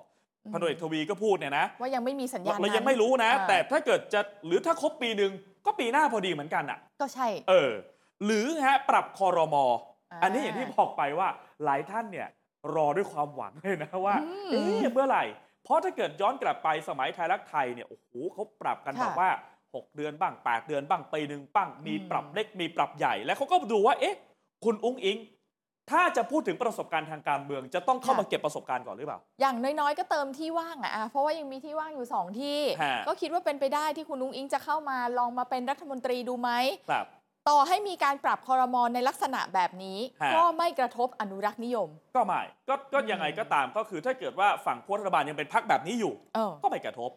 [SPEAKER 2] อืม
[SPEAKER 1] พันตำรวจเอกทวีก็พูดเนี่ยนะ
[SPEAKER 2] ว่ายังไม่มีสัญญาณ
[SPEAKER 1] เรายัง
[SPEAKER 2] นั้น
[SPEAKER 1] ไม่รู้นะ
[SPEAKER 2] อ่า
[SPEAKER 1] แต่ถ้าเกิดจะหรือถ้าครบปีหนึ่งก็ปีหน้าพอดีเหมือนกันอะ
[SPEAKER 2] ก็ใช่
[SPEAKER 1] เออ หรือฮะปรับคอรมอ
[SPEAKER 2] อ่า
[SPEAKER 1] อันนี้อย่างที่บอกไปว่าหลายท่านเนี่ยรอด้วยความหวังเลยนะว่า
[SPEAKER 2] อืม
[SPEAKER 1] เอ๊ะเมื่อไหร่ เพราะถ้าเกิดย้อนกลับไปสมัยไทยรักไทยเนี่ยโอ้โหเขาปรับกัน
[SPEAKER 2] ค่ะ
[SPEAKER 1] แบบว่า 6 เดือนบ้าง 8 เดือนบ้างปีหนึ่งบ้างมี
[SPEAKER 2] อืม
[SPEAKER 1] ปรับเล็กมีปรับใหญ่ แล้วเขาก็ดูว่าเอ๊ะคุณอุ้งอิงถ้าจะพูดถึงประสบการณ์ทางการเมือง จะต้องเข้ามาเก็บประสบการณ์ก่อนหรือเปล่า
[SPEAKER 2] อย่างน้อยๆก็เติมที่ว่างอะอะ เพราะว่ายังมีที่ว่างอยู่สองที่
[SPEAKER 1] ฮะ
[SPEAKER 2] ก็คิดว่าเป็นไปได้ที่คุณนุ้งอิงจะเข้ามาลองมาเป็นรัฐมนตรีดูไหม
[SPEAKER 1] ครับ
[SPEAKER 2] ต่อให้มีการปรับคอรมอในลักษณะแบบนี้
[SPEAKER 1] ฮะ
[SPEAKER 2] ก็ไม่กระทบอนุรักษ์นิยม
[SPEAKER 1] ก็ไม่ก็ก็
[SPEAKER 2] อืม
[SPEAKER 1] ยังไงก็ตามก็คือถ้าเกิดว่าฝั่งพวกรัฐบาลยังเป็นพักแบบนี้อยู่
[SPEAKER 2] เออ
[SPEAKER 1] ก็ไม่กระทบ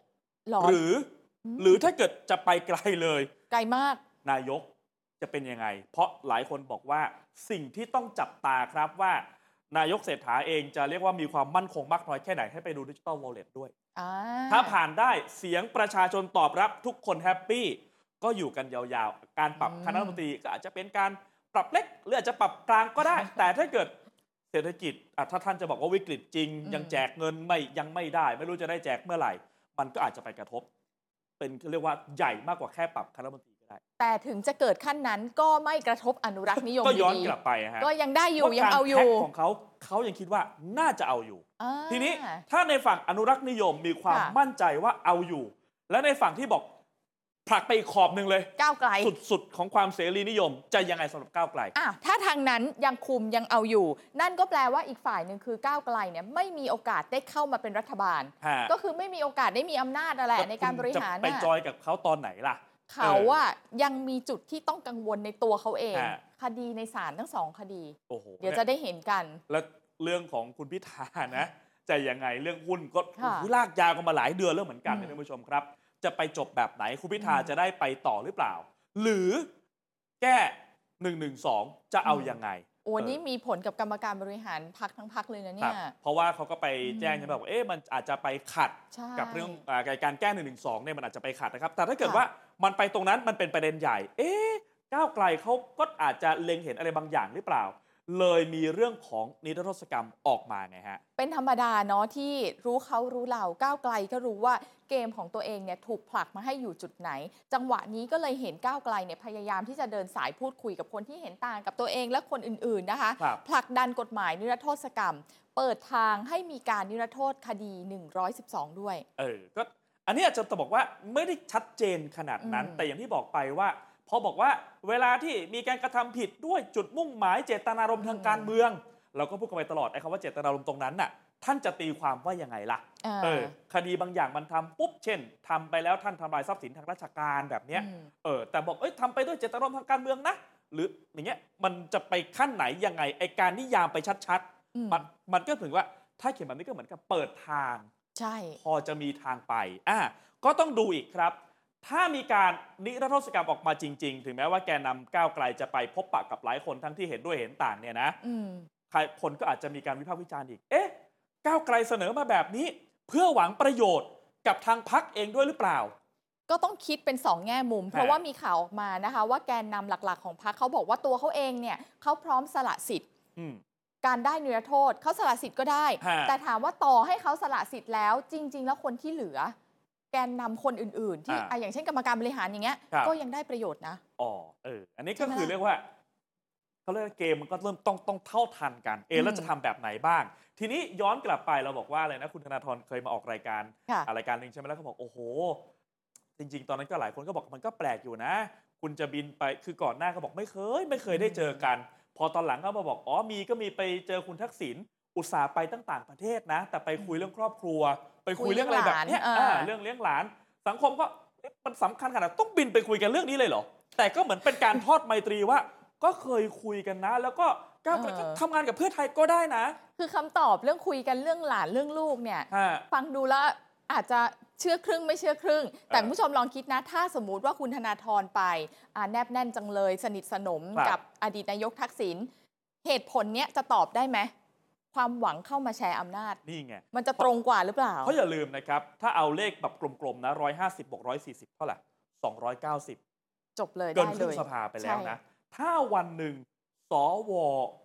[SPEAKER 2] หรอ
[SPEAKER 1] หรือ
[SPEAKER 2] ม
[SPEAKER 1] หรือถ้าเกิดจะไปไกลเลย
[SPEAKER 2] ไกลมาก
[SPEAKER 1] นายกจะเป็นยังไง เพราะหลายคนบอกว่าสิ่งที่ต้องจับตาครับว่า นายกเศรษฐาเองจะเรียกว่ามีความมั่นคงมากน้อยแค่ไหนให้ไปดูดิจิ t a ลวอลเล็ตด้วย
[SPEAKER 2] อ่า
[SPEAKER 1] ถ้าผ่านได้เสียงประชาชนตอบรับทุกคนแฮปปี้ ก็อยู่กันยาวๆ การปรับคณะรัฐมนตรีก็อาจจะเป็นการปรับเล็กหรืออาจจะปรับกลางก็ได้ แต่ถ้าเกิดเศรษฐกิจอะถ้าท่านจะบอกว่าวิกฤตจริง ยังแจกเงินไม่ยังไม่ได้ ไม่รู้จะได้แจกเมื่อไหร่ มันก็อาจจะไปกระทบ เป็นเรียกว่าใหญ่มากกว่าแค่ปรับคณะรัฐมนตรีก็ได้
[SPEAKER 2] แต่ถึงจะเกิดขั้นนั้นก็ไม่กระทบอนุรักษ์นิยม
[SPEAKER 1] ก็ย้อน
[SPEAKER 2] ดี
[SPEAKER 1] กลับไปอะฮะ
[SPEAKER 2] ก็ยังได้อยู่
[SPEAKER 1] ว่
[SPEAKER 2] ยัง
[SPEAKER 1] กร
[SPEAKER 2] เอาอยู่
[SPEAKER 1] แพ็คของเขาเขายังคิดว่าน่าจะเอาอยู่
[SPEAKER 2] อ่า
[SPEAKER 1] ทีนี้ถ้าในฝั่งอนุรักษ์นิยมมีความ
[SPEAKER 2] ค่ะ
[SPEAKER 1] มั่นใจว่าเอาอยู่ และในฝั่งที่บอก ผลักไปอีกขอบหนึ่งเลย
[SPEAKER 2] ก้าวไกล
[SPEAKER 1] สุดๆ ของความเสรีนิยม จะยังไงสำหรับก้าวไกล
[SPEAKER 2] อ้าวถ้าทางนั้นยังคุมยังเอาอยู่ นั่นก็แปลว่าอีกฝ่ายหนึ่งคือก้าวไกลเนี่ยไม่มีโอกาสได้เข้ามาเป็นรัฐบาล
[SPEAKER 1] ฮะ
[SPEAKER 2] ก็คือไม่มีโอกาสได้มีอำนาจอะไรในการบริหาร
[SPEAKER 1] จะไป
[SPEAKER 2] น่ะ
[SPEAKER 1] จอยกับเขาตอนไหนล่ะ
[SPEAKER 2] เขาอะยังมีจุดที่ต้องกังวลในตัวเขาเอง
[SPEAKER 1] ฮะ
[SPEAKER 2] คดีในศาลทั้งสองคดี
[SPEAKER 1] โอ้โห
[SPEAKER 2] เดี๋ยวจะได้เห็นกัน
[SPEAKER 1] แล้วเรื่องของคุณพิธานะ จะยังไงเรื่องหุ้นก็
[SPEAKER 2] ค่ะ
[SPEAKER 1] ลากยาวกันมาหลายเดือนแล้วเหมือนกัน
[SPEAKER 2] อืม
[SPEAKER 1] นะท่านผู้ชมครับ จะไปจบแบบไหนคุณพิธา
[SPEAKER 2] อืม
[SPEAKER 1] จะได้ไปต่อหรือเปล่า หรือแก้หนึ่งหนึ่งสองจะเอา
[SPEAKER 2] อืม
[SPEAKER 1] ยังไง
[SPEAKER 2] โอ้
[SPEAKER 1] เออ
[SPEAKER 2] นี่มีผลกับกรรมการบริหารพักทั้งพักเลยนะ
[SPEAKER 1] ค
[SPEAKER 2] เนี่
[SPEAKER 1] รับ
[SPEAKER 2] ย
[SPEAKER 1] เพราะว่าเขาก็ไปแจ้ง
[SPEAKER 2] อืม
[SPEAKER 1] ใช่ไหมบอกว่าเอ๊ะมันอาจจะไปขัด
[SPEAKER 2] ใช่
[SPEAKER 1] กับเรื่องอาการแก้หนึ่งหนึ่งสองเนี่ยมันอาจจะไปขัดนะครับ แต่ถ้าเกิด
[SPEAKER 2] ค่ะ
[SPEAKER 1] ว่ามันไปตรงนั้นมันเป็นประเด็นใหญ่ เอ๊ะก้าวไกลเขาก็อาจจะเล็งเห็นอะไรบางอย่างหรือเปล่า เลยมีเรื่องของนิรโทษกรรมออกมาไงฮะ
[SPEAKER 2] เป็นธรรมดาเนาะที่รู้เขารู้เราก้าวไกลก็รู้ว่าเกมของตัวเองเนี่ยถูกผลักมาให้อยู่จุดไหน จังหวะนี้ก็เลยเห็นก้าวไกลเนี่ยพยายามที่จะเดินสายพูดคุยกับคนที่เห็นต่างกับตัวเองและคนอื่นๆนะคะ
[SPEAKER 1] ครับ
[SPEAKER 2] ผลักดันกฎหมายนิรโทษกรรม เปิดทางให้มีการนิรโทษคดี 112 ด้วย
[SPEAKER 1] เออ ก็อันนี้อาจจะบอกว่าไม่ได้ชัดเจนขนาดนั้น
[SPEAKER 2] อืม
[SPEAKER 1] แต่อย่างที่บอกไปว่า พอบอกว่าเวลาที่มีการกระทำผิดด้วยจุดมุ่งหมายเจตนารมณ์ทางการเมือง เราก็พูดกันไปตลอดไอ้คำว่าเจตนารมณ์ตรงนั้นน่ะท่านจะตีความว่ายังไงล่ะ
[SPEAKER 2] อ่า
[SPEAKER 1] เออคดีบางอย่างมันทำปุ๊บเช่นทำไปแล้วท่านทำลายทรัพย์สินทางราชการแบบเนี้ย
[SPEAKER 2] อืม
[SPEAKER 1] เออแต่บอกเอ้ยทำไปด้วยเจตนารมณ์ทางการเมืองนะ หรืออย่างเงี้ยมันจะไปขั้นไหนยังไงไอการนิยามไปชัด
[SPEAKER 2] อืม
[SPEAKER 1] ๆมันมันก็ถึงว่าถ้าเขียนแบบนี้ก็เหมือนกับเปิดทาง
[SPEAKER 2] ใช่
[SPEAKER 1] พอจะมีทางไปอะก็ต้องดูอีกครับ ถ้ามีการนิรโทษกรรมออกมาจริง ๆ ถึงแม้ว่าแกนนำก้าวไกลจะไปพบปะกับหลายคนทั้งที่เห็นด้วยเห็นต่างเนี่ยนะ
[SPEAKER 2] อืม
[SPEAKER 1] ใครคนก็อาจจะมีการวิพากษ์วิจารณ์อีก เอ๊ะ ก้าวไกลเสนอมาแบบนี้ เพื่อหวังประโยชน์กับทางพักเองด้วยหรือเปล่า
[SPEAKER 2] ก็ต้องคิดเป็นสองแง่มุม เพราะว่ามีข่าวออกมานะคะ ว่าแกนนำหลักๆ ของพรรคเขาบอกว่าตัวเขาเองเนี่ยเขาพร้อมสละสิทธิ์
[SPEAKER 1] อืม
[SPEAKER 2] การได้นิรโทษเขาสละสิทธิ์ก็ได้
[SPEAKER 1] ฮะ
[SPEAKER 2] แต่ถามว่าต่อให้เขาสละสิทธิ์แล้ว จริง ๆ แล้วคนที่เหลือ แกนนำคนอื่นๆ ที่
[SPEAKER 1] อ่า
[SPEAKER 2] อะอย่างเช่นกรรมการบริหารอย่างเงี้ย
[SPEAKER 1] ครับ
[SPEAKER 2] ก็ยังได้ประโยชน์นะ
[SPEAKER 1] อ๋อเอออันนี้
[SPEAKER 2] ใช่
[SPEAKER 1] ก็
[SPEAKER 2] ไหม
[SPEAKER 1] คือเรียกว่าเขาเรียกว่าเกมมันก็เริ่มต้องต้องเท่าทันกัน เอะแล้ว
[SPEAKER 2] อืม
[SPEAKER 1] จะทำแบบไหนบ้าง ทีนี้ย้อนกลับไปเราบอกว่าอะไรนะคุณธนาธรเคยมาออกรายการ
[SPEAKER 2] ค่ะ
[SPEAKER 1] อะไรายการหนึ่งใช่ไหมแล้วก็บอกโอ้โห จริง ๆ ตอนนั้นก็หลายคนก็บอกมันก็แปลกอยู่นะ คุณจะบินไปคือก่อนหน้าก็บอกไม่เคย ไม่เคยได้เจอกัน พอตอนหลังก็มาบอกอ๋อมีก็มีไปเจอคุณทักษิณ อุตส่าห์ไปตั้งต่างประเทศนะ แต่ไปคุยเรื่องครอบครัว ไปคุยเรื่องอะไรแบบเนี้ย
[SPEAKER 2] คุยเรื่องหลาน
[SPEAKER 1] อ่า
[SPEAKER 2] อ่า
[SPEAKER 1] เรื่องเลี้ยงหลาน สังคมก็เอ๊ะมันสำคัญขนาดต้องบินไปคุยกันเรื่องนี้เลยเหรอ แต่ก็เหมือนเป็นการทอดไมตรีว่า ก็เคยคุยกันนะ แล้วก็ก้าวไกลก็ทำงานกับเพื่อไทยก็ได้นะ
[SPEAKER 2] คือคำตอบเรื่องคุยกันเรื่องหลานเรื่องลูกเนี่ย
[SPEAKER 1] ฮะ
[SPEAKER 2] ฟังดูแล้วอาจจะเชื่อครึ่งไม่เชื่อครึ่ง แต่
[SPEAKER 1] เออ
[SPEAKER 2] คุณผู้ชมลองคิดนะ ถ้าสมมุติว่าคุณธนาธรไปอ่าแนบแน่นจังเลย สนิทสนม
[SPEAKER 1] ครับ
[SPEAKER 2] กับอดีตนายกทักษิณเหตุผลเนี้ยจะตอบได้ไหม ความหวังเข้ามาแชร์อำนาจ
[SPEAKER 1] นี่ไง
[SPEAKER 2] มันจะตรงกว่าหรือเปล่า
[SPEAKER 1] เพราะอย่าลืมนะครับ ถ้าเอาเลขแบบกลมๆนะ150บวก140เท่าไหร่290
[SPEAKER 2] จบเลย
[SPEAKER 1] เกิน
[SPEAKER 2] ได้
[SPEAKER 1] ค
[SPEAKER 2] เล
[SPEAKER 1] รึ่ง
[SPEAKER 2] ย
[SPEAKER 1] สภาไปแล้วนะ ถ้าวันหนึ่งสว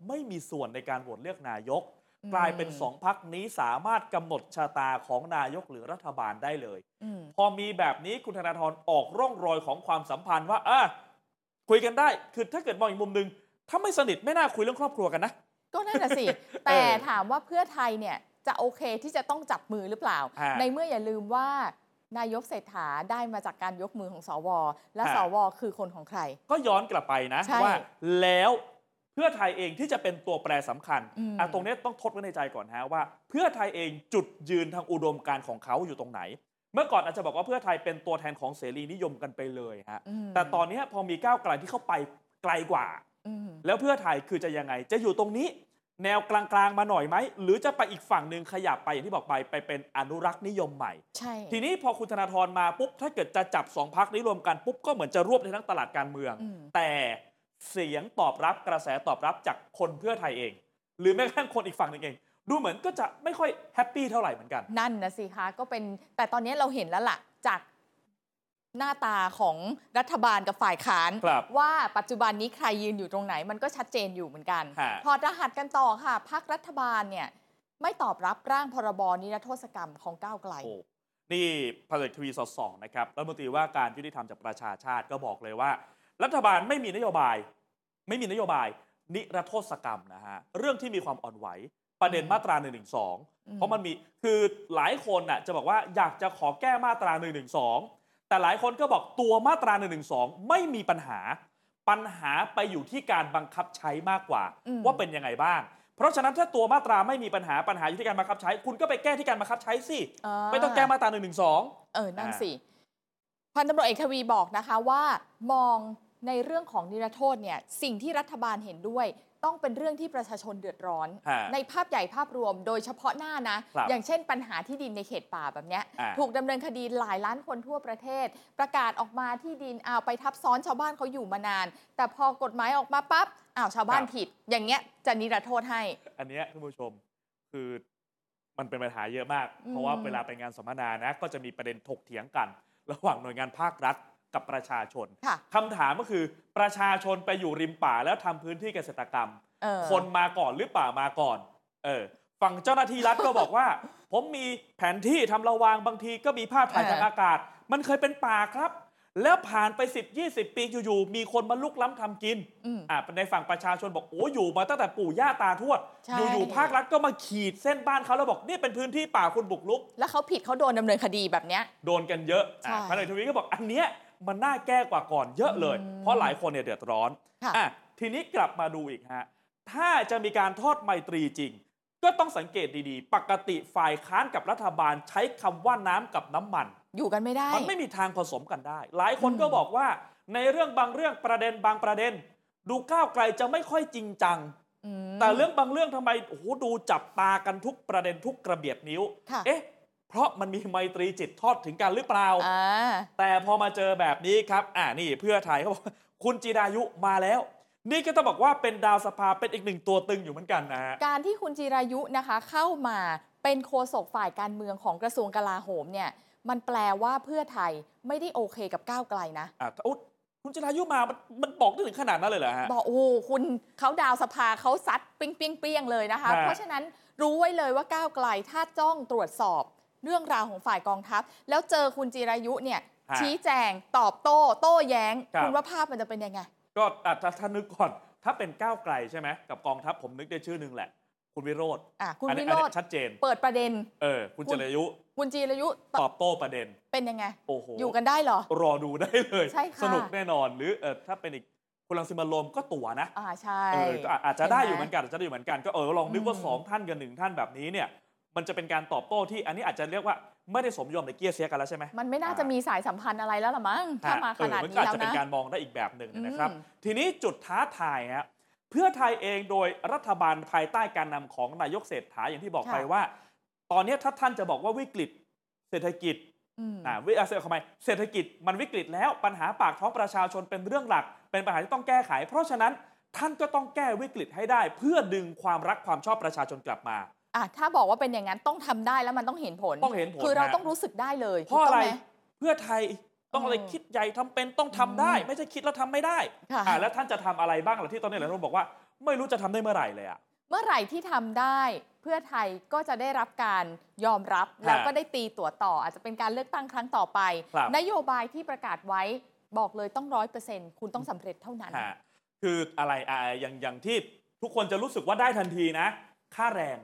[SPEAKER 1] ไม่มีส่วนในการโหวตเลือกนายก
[SPEAKER 2] อืม
[SPEAKER 1] กลายเป็นสองพักนี้สามารถกำหนดชะตาของนายกหรือรัฐบาลได้เลย
[SPEAKER 2] อืม
[SPEAKER 1] พอมีแบบนี้คุณธนาธรออกร่องรอยของความสัมพันธ์ว่าอะคุยกันได้ คือถ้าเกิดมองอีกมุมหนึ่งถ้าไม่สนิทไม่น่าคุยเรื่องครอบครัวกันนะ
[SPEAKER 2] ก็นั่นน่ะสิ แต่ถามว่าเพื่อไทยเนี่ยจะโอเคที่จะต้องจับมือหรือเปล่า
[SPEAKER 1] ฮะ
[SPEAKER 2] ในเมื่ออย่าลืมว่านายกเศรษฐาได้มาจากการยกมือของสว และ
[SPEAKER 1] ฮะ
[SPEAKER 2] สว คือคนของใคร
[SPEAKER 1] ก็ย้อนกลับไปนะ
[SPEAKER 2] ใช่
[SPEAKER 1] ว่าแล้วเพื่อไทยเองที่จะเป็นตัวแปรสำคัญ
[SPEAKER 2] อืม
[SPEAKER 1] อะตรงนี้ต้องทดไว้ในใจก่อนฮะว่า เพื่อไทยเองจุดยืนทางอุดมการณ์ของเขาอยู่ตรงไหน เมื่อก่อนอาจจะบอกว่าเพื่อไทยเป็นตัวแทนของเสรีนิยมกันไปเลยฮะ
[SPEAKER 2] อืม
[SPEAKER 1] แต่ตอนนี้พอมีก้าวไกลที่เข้าไปไกลกว่า
[SPEAKER 2] อืม
[SPEAKER 1] แล้วเพื่อไทยคือจะยังไงจะอยู่ตรงนี้ แนวกลางๆมาหน่อยไหม หรือจะไปอีกฝั่งหนึ่งขยับไปอย่างที่บอกไปไปเป็นอนุรักษ์นิยมใหม่
[SPEAKER 2] ใช่
[SPEAKER 1] ทีนี้พอคุณธนาธรมาปุ๊บ ถ้าเกิดจะจับสองพักนี้รวมกันปุ๊บ ก็เหมือนจะรวบในทั้งตลาดการเมือง
[SPEAKER 2] อืม
[SPEAKER 1] แต่เสียงตอบรับกระแสตอบรับจากคนเพื่อไทยเอง หรือแม้กระทั่งคนอีกฝั่งหนึ่งเอง ดูเหมือนก็จะไม่ค่อยแฮปปี้เท่าไหร่เหมือนกัน
[SPEAKER 2] นั่นนะสิคะก็เป็นแต่ตอนนี้เราเห็นแล้วล่ะจาก หน้าตาของรัฐบาลกับฝ่ายค้าน
[SPEAKER 1] ครับ
[SPEAKER 2] ว่าปัจจุบันนี้ใครยืนอยู่ตรงไหนมันก็ชัดเจนอยู่เหมือนกัน
[SPEAKER 1] ฮะ
[SPEAKER 2] พอรหัสกันต่อค่ะพักรัฐบาลเนี่ยไม่ตอบรับร่างพรบนิรโทษกรรมของก้าวไกล
[SPEAKER 1] โอ้นี่พลเอกทวีสอดส่องนะครับรัฐมนตรีว่าการยุติธรรมจากประชาชาติก็บอกเลยว่า รัฐบาลไม่มีนโยบาย ไม่มีนโยบาย นิรโทษกรรมนะฮะเรื่องที่มีความอ่อนไหวประเด็น
[SPEAKER 2] อืม
[SPEAKER 1] มาตรา1นึ
[SPEAKER 2] อืม
[SPEAKER 1] เพราะมันมีคือหลายคนน่ะจะบอกว่าอยากจะขอแก้มาตรา1นึ แต่หลายคนก็บอกตัวมาตรา1นึไม่มีปัญหา ปัญหาไปอยู่ที่การบังคับใช้มากกว่า
[SPEAKER 2] อืม
[SPEAKER 1] ว่าเป็นยังไงบ้าง เพราะฉะนั้นถ้าตัวมาตราไม่มีปัญหาปัญหาอยู่ที่การบังคับใช้ คุณก็ไปแก้ที่การบังคับใช้สิาไม่ต้องแก้มาตรา1นึ
[SPEAKER 2] เออนั่น
[SPEAKER 1] อ่า
[SPEAKER 2] สิพันตำรวจเอกทวีบอกนะคะว่ามอง ในเรื่องของนิรโทษเนี่ยสิ่งที่รัฐบาลเห็นด้วย ต้องเป็นเรื่องที่ประชาชนเดือดร้อน
[SPEAKER 1] ฮะ
[SPEAKER 2] ในภาพใหญ่ภาพรวมโดยเฉพาะหน้านะ
[SPEAKER 1] ครับ
[SPEAKER 2] อย่างเช่นปัญหาที่ดินในเขตป่าแบบเนี้ย
[SPEAKER 1] อ่า
[SPEAKER 2] ถูกดำเนินคดีหลายล้านคนทั่วประเทศ ประกาศออกมาที่ดินอ้าวไปทับซ้อนชาวบ้านเขาอยู่มานาน แต่พอกฎหมายออกมาปั๊บอ้าวชาวบ้านผิด อย่างเงี้ยจะนิรโทษให้
[SPEAKER 1] อันเนี้ยท่านผู้ชมคือมันเป็นปัญหาเยอะมาก
[SPEAKER 2] อืม
[SPEAKER 1] เพราะว่าเวลาไปงานสัมมนานะก็จะมีประเด็นถกเถียงกัน ระหว่างหน่วยงานภาครัฐ กับประชาชน
[SPEAKER 2] ค่ะ
[SPEAKER 1] คำถามก็คือประชาชนไปอยู่ริมป่าแล้วทำพื้นที่เกษตรกรรม
[SPEAKER 2] เออ
[SPEAKER 1] คนมาก่อนหรือป่ามาก่อน เออฝั่งเจ้าหน้าที่รัฐก็บอกว่า ผมมีแผนที่ทำระวางบางทีก็มีภาพถ่าย
[SPEAKER 2] เออ
[SPEAKER 1] ทางอากาศ มันเคยเป็นป่าครับ แล้วผ่านไป 10 20 ปีอยู่ๆมีคนมาลุกล้ำทำกิน
[SPEAKER 2] อืม
[SPEAKER 1] อ่าในฝั่งประชาชนบอกโอ้อยู่มาตั้งแต่ปู่ย่าตาทวด
[SPEAKER 2] ใช่
[SPEAKER 1] อยู่ๆภาครัฐก็มาขีดเส้นบ้านเขาแล้วบอกนี่เป็นพื้นที่ป่าคุณบุกลุก
[SPEAKER 2] แล้วเขาผิดเขาโดนดำเนินคดีแบบเนี้ย
[SPEAKER 1] โดนกันเยอะ
[SPEAKER 2] ใช่
[SPEAKER 1] อ่าพันเอกทวีก็บอกอันเนี้ย มันน่าแก้กว่าก่อนเยอะเลย
[SPEAKER 2] อืม
[SPEAKER 1] เพราะหลายคนเนี่ยเดือดร้อน
[SPEAKER 2] ค่ะ
[SPEAKER 1] อะทีนี้กลับมาดูอีกฮะถ้าจะมีการทอดไมตรีจริง ก็ต้องสังเกตดีๆ ปกติฝ่ายค้านกับรัฐบาลใช้คำว่าน้ำกับน้ำมัน
[SPEAKER 2] อยู่กันไม่ได้
[SPEAKER 1] มันไม่มีทางผสมกันได้ หลายคน
[SPEAKER 2] อืม
[SPEAKER 1] ก็บอกว่าในเรื่องบางเรื่องประเด็นบางประเด็น ดูก้าวไกลจะไม่ค่อยจริงจัง
[SPEAKER 2] อืม
[SPEAKER 1] แต่เรื่องบางเรื่องทำไมโอ้โหดูจับตากันทุกประเด็นทุกกระเบียดนิ้ว
[SPEAKER 2] ค่ะ
[SPEAKER 1] เอ๊ะ เพราะมันมีไมตรีจิตทอดถึงกันหรือเปล่า
[SPEAKER 2] อ่า
[SPEAKER 1] แต่พอมาเจอแบบนี้ครับ อ่านี่เพื่อไทยเขาบอกคุณจีรายุมาแล้ว นี่ก็ต้องบอกว่าเป็นดาวสภาเป็นอีกหนึ่งตัวตึงอยู่เหมือนกันนะฮะ
[SPEAKER 2] การที่คุณจิรายุนะคะเข้ามาเป็นโฆษกฝ่ายการเมืองของกระทรวงกลาโหมเนี่ยมันแปลว่าเพื่อไทยไม่ได้โอเคกับก้าวไกลนะ
[SPEAKER 1] อะอุ๊ยคุณจิรายุมามันมันบอกได้ถึงขนาดนั้นเลยเหรอฮะ
[SPEAKER 2] บอกโอ้โหคุณเขาดาวสภาเขาซัดปิ้งปิ้งเปี้ยงเลยนะคะ
[SPEAKER 1] ฮะ
[SPEAKER 2] เพราะฉะนั้นรู้ไว้เลยว่าก้าวไกลถ้าจ้องตรวจสอบ เรื่องราวของฝ่ายกองทัพ แล้วเจอคุณจิรายุเนี่ย
[SPEAKER 1] ฮะ
[SPEAKER 2] ชี้แจงตอบโต้ โต้แย้ง
[SPEAKER 1] ครับ
[SPEAKER 2] คุณว่าภาพมันจะเป็นยังไง
[SPEAKER 1] ก็อะถ้าถ้านึกก่อน ถ้าเป็นก้าวไกลใช่ไหมกับกองทัพผมนึกได้ชื่อหนึ่งแหละ คุณวิโรธ
[SPEAKER 2] อะคุณ
[SPEAKER 1] อัน
[SPEAKER 2] วิ
[SPEAKER 1] นี้
[SPEAKER 2] โร
[SPEAKER 1] อัน
[SPEAKER 2] ธ
[SPEAKER 1] นี้ชัดเจน
[SPEAKER 2] เปิดประเด็น
[SPEAKER 1] เออ คุณจิรายุ
[SPEAKER 2] คุณจิรายุต
[SPEAKER 1] ต
[SPEAKER 2] อ
[SPEAKER 1] อ
[SPEAKER 2] บบ
[SPEAKER 1] โต้ประเด็น
[SPEAKER 2] เป็นยังไง
[SPEAKER 1] โอ้โห
[SPEAKER 2] อยู่กันได้เหรอ
[SPEAKER 1] รอดูได้เลย
[SPEAKER 2] ใช่ค่ะ
[SPEAKER 1] สนุกแน่นอน หรือเออถ้าเป็นอีกคุณลังสิมันต์โรมก็ตัวนะ
[SPEAKER 2] อ่า ใช่
[SPEAKER 1] เออ ก็อาจจะได้อยู่เหมือน
[SPEAKER 2] ห็
[SPEAKER 1] กันอาจจะได้อยู่เหมือนกัน ก็เออลองนึกว่า
[SPEAKER 2] อืม
[SPEAKER 1] สองท่านกับหนึ่งท่านแบบนี้เนี่ย มันจะเป็นการตอบโต้ที่อันนี้อาจจะเรียกว่าไม่ได้สมยอมในเกียร์เสียกันแล้วใช่ไหม
[SPEAKER 2] มันไม่น่าจะมีสายสัมพันธ์อะไรแล้วล่ะมั้งถ้ามาขนาด
[SPEAKER 1] เออมัน
[SPEAKER 2] นี้
[SPEAKER 1] ก็อาจ
[SPEAKER 2] แล้ว
[SPEAKER 1] จะเป็น
[SPEAKER 2] นะ
[SPEAKER 1] การมองได้อีกแบบหนึ่งนะครับ
[SPEAKER 2] อืม
[SPEAKER 1] ทีนี้จุดท้าทายฮะเพื่อไทยเองโดยรัฐบาลภายใต้การนำของนายกเศรษฐาอย่างที่บอกไปว่า ตอนนี้ถ้าท่านจะบอกว่าวิกฤตเศรษฐกิจ
[SPEAKER 2] อืม
[SPEAKER 1] อ่าวิอาเซลทำไมเศรษฐกิจมันวิกฤตแล้วปัญหาปากท้องประชาชนเป็นเรื่องหลัก เป็นปัญหาที่ต้องแก้ไข เพราะฉะนั้นท่านก็ต้องแก้วิกฤตให้ได้ เพื่อดึงความรักความชอบประชาชนกลับมา
[SPEAKER 2] อะถ้าบอกว่าเป็นอย่างนั้นต้องทำได้แล้วมันต้องเห็นผล
[SPEAKER 1] ต้องเห็นผล
[SPEAKER 2] คือเรา
[SPEAKER 1] ฮะ
[SPEAKER 2] ต้องรู้สึกได้เลย
[SPEAKER 1] เพราะอะไร
[SPEAKER 2] ถูกต้งหม
[SPEAKER 1] เพื่อไทยต้องอะไร
[SPEAKER 2] เออ
[SPEAKER 1] คิดใหญ่ทำเป็นต้องทำได้
[SPEAKER 2] อืม
[SPEAKER 1] ไม่ใช่คิดแล้วทำไม่ได้
[SPEAKER 2] ค่ะ
[SPEAKER 1] อ่าแล้วท่านจะทำอะไรบ้างล่ะที่ตอนนี้หลายคนบอกว่า ไม่รู้จะทำได้เมื่อไหร่เลยอะ
[SPEAKER 2] เมื่อไหร่ที่ทำได้เพื่อไทยก็จะได้รับการยอมรับ
[SPEAKER 1] ฮะ
[SPEAKER 2] แล้วก็ได้ตีตัวต่อ อาจจะเป็นการเลือกตั้งครั้งต่อไป
[SPEAKER 1] ครับ
[SPEAKER 2] นโยบายที่ประกาศไว้บอกเลยต้องร้อยเปอร์เซ็นต์คุณต้องสำเร็จเท่านั้น
[SPEAKER 1] ฮะคืออะไรอ่าอย่างอย่างที่ทุกคนจะรู้สึกว่าได้ทันทีนะ ค่าแรง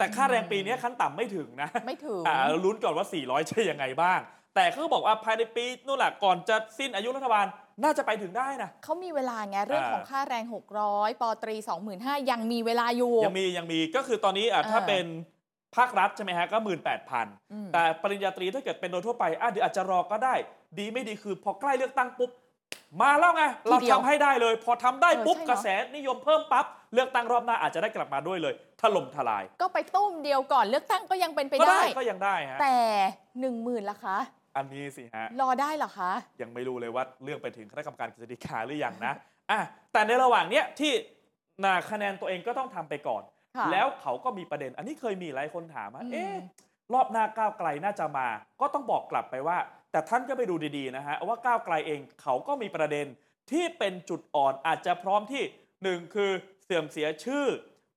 [SPEAKER 1] แต่ค่าแรง
[SPEAKER 2] อืม
[SPEAKER 1] ปีนี้ขั้นต่ำไม่ถึงนะ
[SPEAKER 2] ไม่ถึง
[SPEAKER 1] อ่าลุ้นก่อนว่า 400 จะยังไงบ้าง แต่เขาก็บอกว่าภายในปีนู่นแหละก่อนจะสิ้นอายุรัฐบาลน่าจะไปถึงได้นะ
[SPEAKER 2] เขามีเวลาไงเรื่อง
[SPEAKER 1] อ่า
[SPEAKER 2] ของค่าแรง 600 ปอตรี 25,000 ยังมีเวลาอยู่
[SPEAKER 1] ยังมียังมีก็คือตอนนี้อะ
[SPEAKER 2] เออ
[SPEAKER 1] ถ้าเป็นภาครัฐใช่ไหมฮะก็หมื่นแปดพัน
[SPEAKER 2] อืม
[SPEAKER 1] แต่ปริญญาตรีถ้าเกิดเป็นโดยทั่วไปอะเดี๋ยวอาจจะรอก็ได้ ดีไม่ดีคือพอใกล้เลือกตั้งปุ๊บ มาแล้วไง เรา
[SPEAKER 2] ทีเดียว
[SPEAKER 1] ทำให้ได้เลย พอทำได้
[SPEAKER 2] เออ
[SPEAKER 1] ปุ๊บ
[SPEAKER 2] ใช่เนอะ
[SPEAKER 1] กระแสนิยมเพิ่มปั๊บ เลือกตั้งรอบหน้าอาจจะได้กลับมาด้วยเลยถล่มทลาย
[SPEAKER 2] ก็ไปตุ้มเดียวก่อนเลือกตั้งก็ยังเป็นไป
[SPEAKER 1] ก็
[SPEAKER 2] ได้
[SPEAKER 1] ได้ก็ยังได้ฮะ
[SPEAKER 2] แต่หนึ่งหมื่นละคะ
[SPEAKER 1] อันนี้สิฮะ
[SPEAKER 2] รอได้เหรอคะ
[SPEAKER 1] ยังไม่รู้เลยว่าเรื่องไปถึงคณะกรรมการกฤษฎีกาหรือยังนะอะแต่ในระหว่างเนี้ยที่นาคะแนนตัวเองก็ต้องทำไปก่อน
[SPEAKER 2] ค่ะ
[SPEAKER 1] แล้วเขาก็มีประเด็น อันนี้เคยมีหลายคนถามว่า
[SPEAKER 2] อืม
[SPEAKER 1] เอ๊ะรอบหน้าก้าวไกลน่าจะมา ก็ต้องบอกกลับไปว่า แต่ท่านก็ไปดูดีๆนะฮะว่าก้าวไกลเองเขาก็มีประเด็นที่เป็นจุดอ่อนอาจจะพร้อมที่หนึ่งคือเสื่อมเสียชื่อ